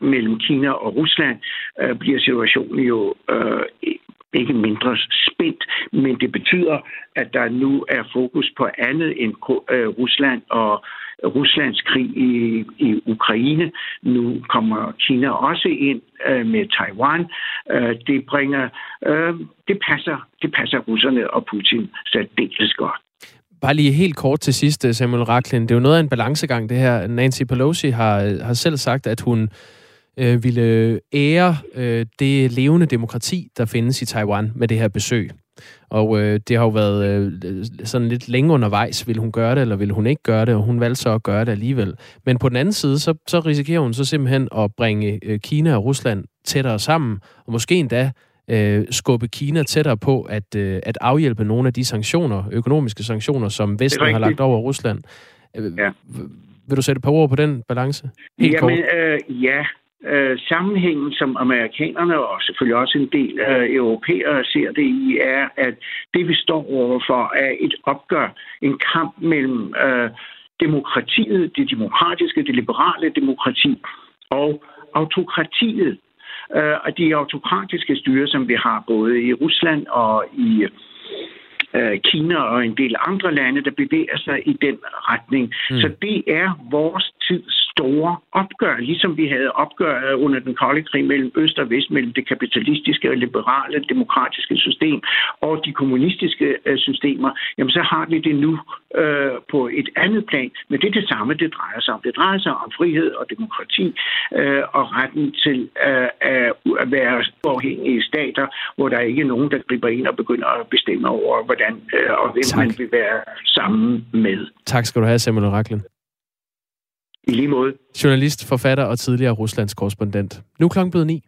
mellem Kina og Rusland, øh, bliver situationen jo øh, ikke mindre spændt, men det betyder, at der nu er fokus på andet end øh, Rusland og Ruslands krig i, i Ukraine. Nu kommer Kina også ind øh, med Taiwan. Øh, det bringer, øh, det passer, det passer russerne og Putin særdeles godt. Bare lige helt kort til sidst, øh, Samuel Raklin. Det er jo noget af en balancegang, det her. Nancy Pelosi har, øh, har selv sagt, at hun øh, ville ære øh, det levende demokrati, der findes i Taiwan med det her besøg. Og øh, det har jo været øh, sådan lidt længe undervejs, vil hun gøre det, eller vil hun ikke gøre det, og hun valgte så at gøre det alligevel. Men på den anden side, så, så risikerer hun så simpelthen at bringe øh, Kina og Rusland tættere sammen, og måske endda øh, skubbe Kina tættere på at, øh, at afhjælpe nogle af de sanktioner, økonomiske sanktioner, som Vesten har lagt over Rusland. Øh, ja. Vil du sætte et par ord på den balance? Helt Jamen, kort. Øh, ja, øh, sammenhængen, som amerikanerne og selvfølgelig også en del øh, europæere ser det i, er, at det vi står overfor er et opgør, en kamp mellem øh, demokratiet, det demokratiske, det liberale demokrati og autokratiet. Øh, og de autokratiske styre, som vi har både i Rusland og i øh, Kina og en del andre lande, der bevæger sig i den retning. Mm. Så det er vores tids store opgør, ligesom vi havde opgør under den kolde krig mellem øst og vest, mellem det kapitalistiske og liberale demokratiske system og de kommunistiske øh, systemer, jamen så har vi det nu øh, på et andet plan. Men det er det samme, det drejer sig om. Det drejer sig om frihed og demokrati øh, og retten til øh, at være uafhængige stater, hvor der ikke er nogen, der griber ind og begynder at bestemme over, hvordan øh, og hvem tak. man vil være sammen med. Tak skal du have, Samuel Raklen. I lige måde. Journalist, forfatter og tidligere Ruslands korrespondent. Nu klokken blevet ni.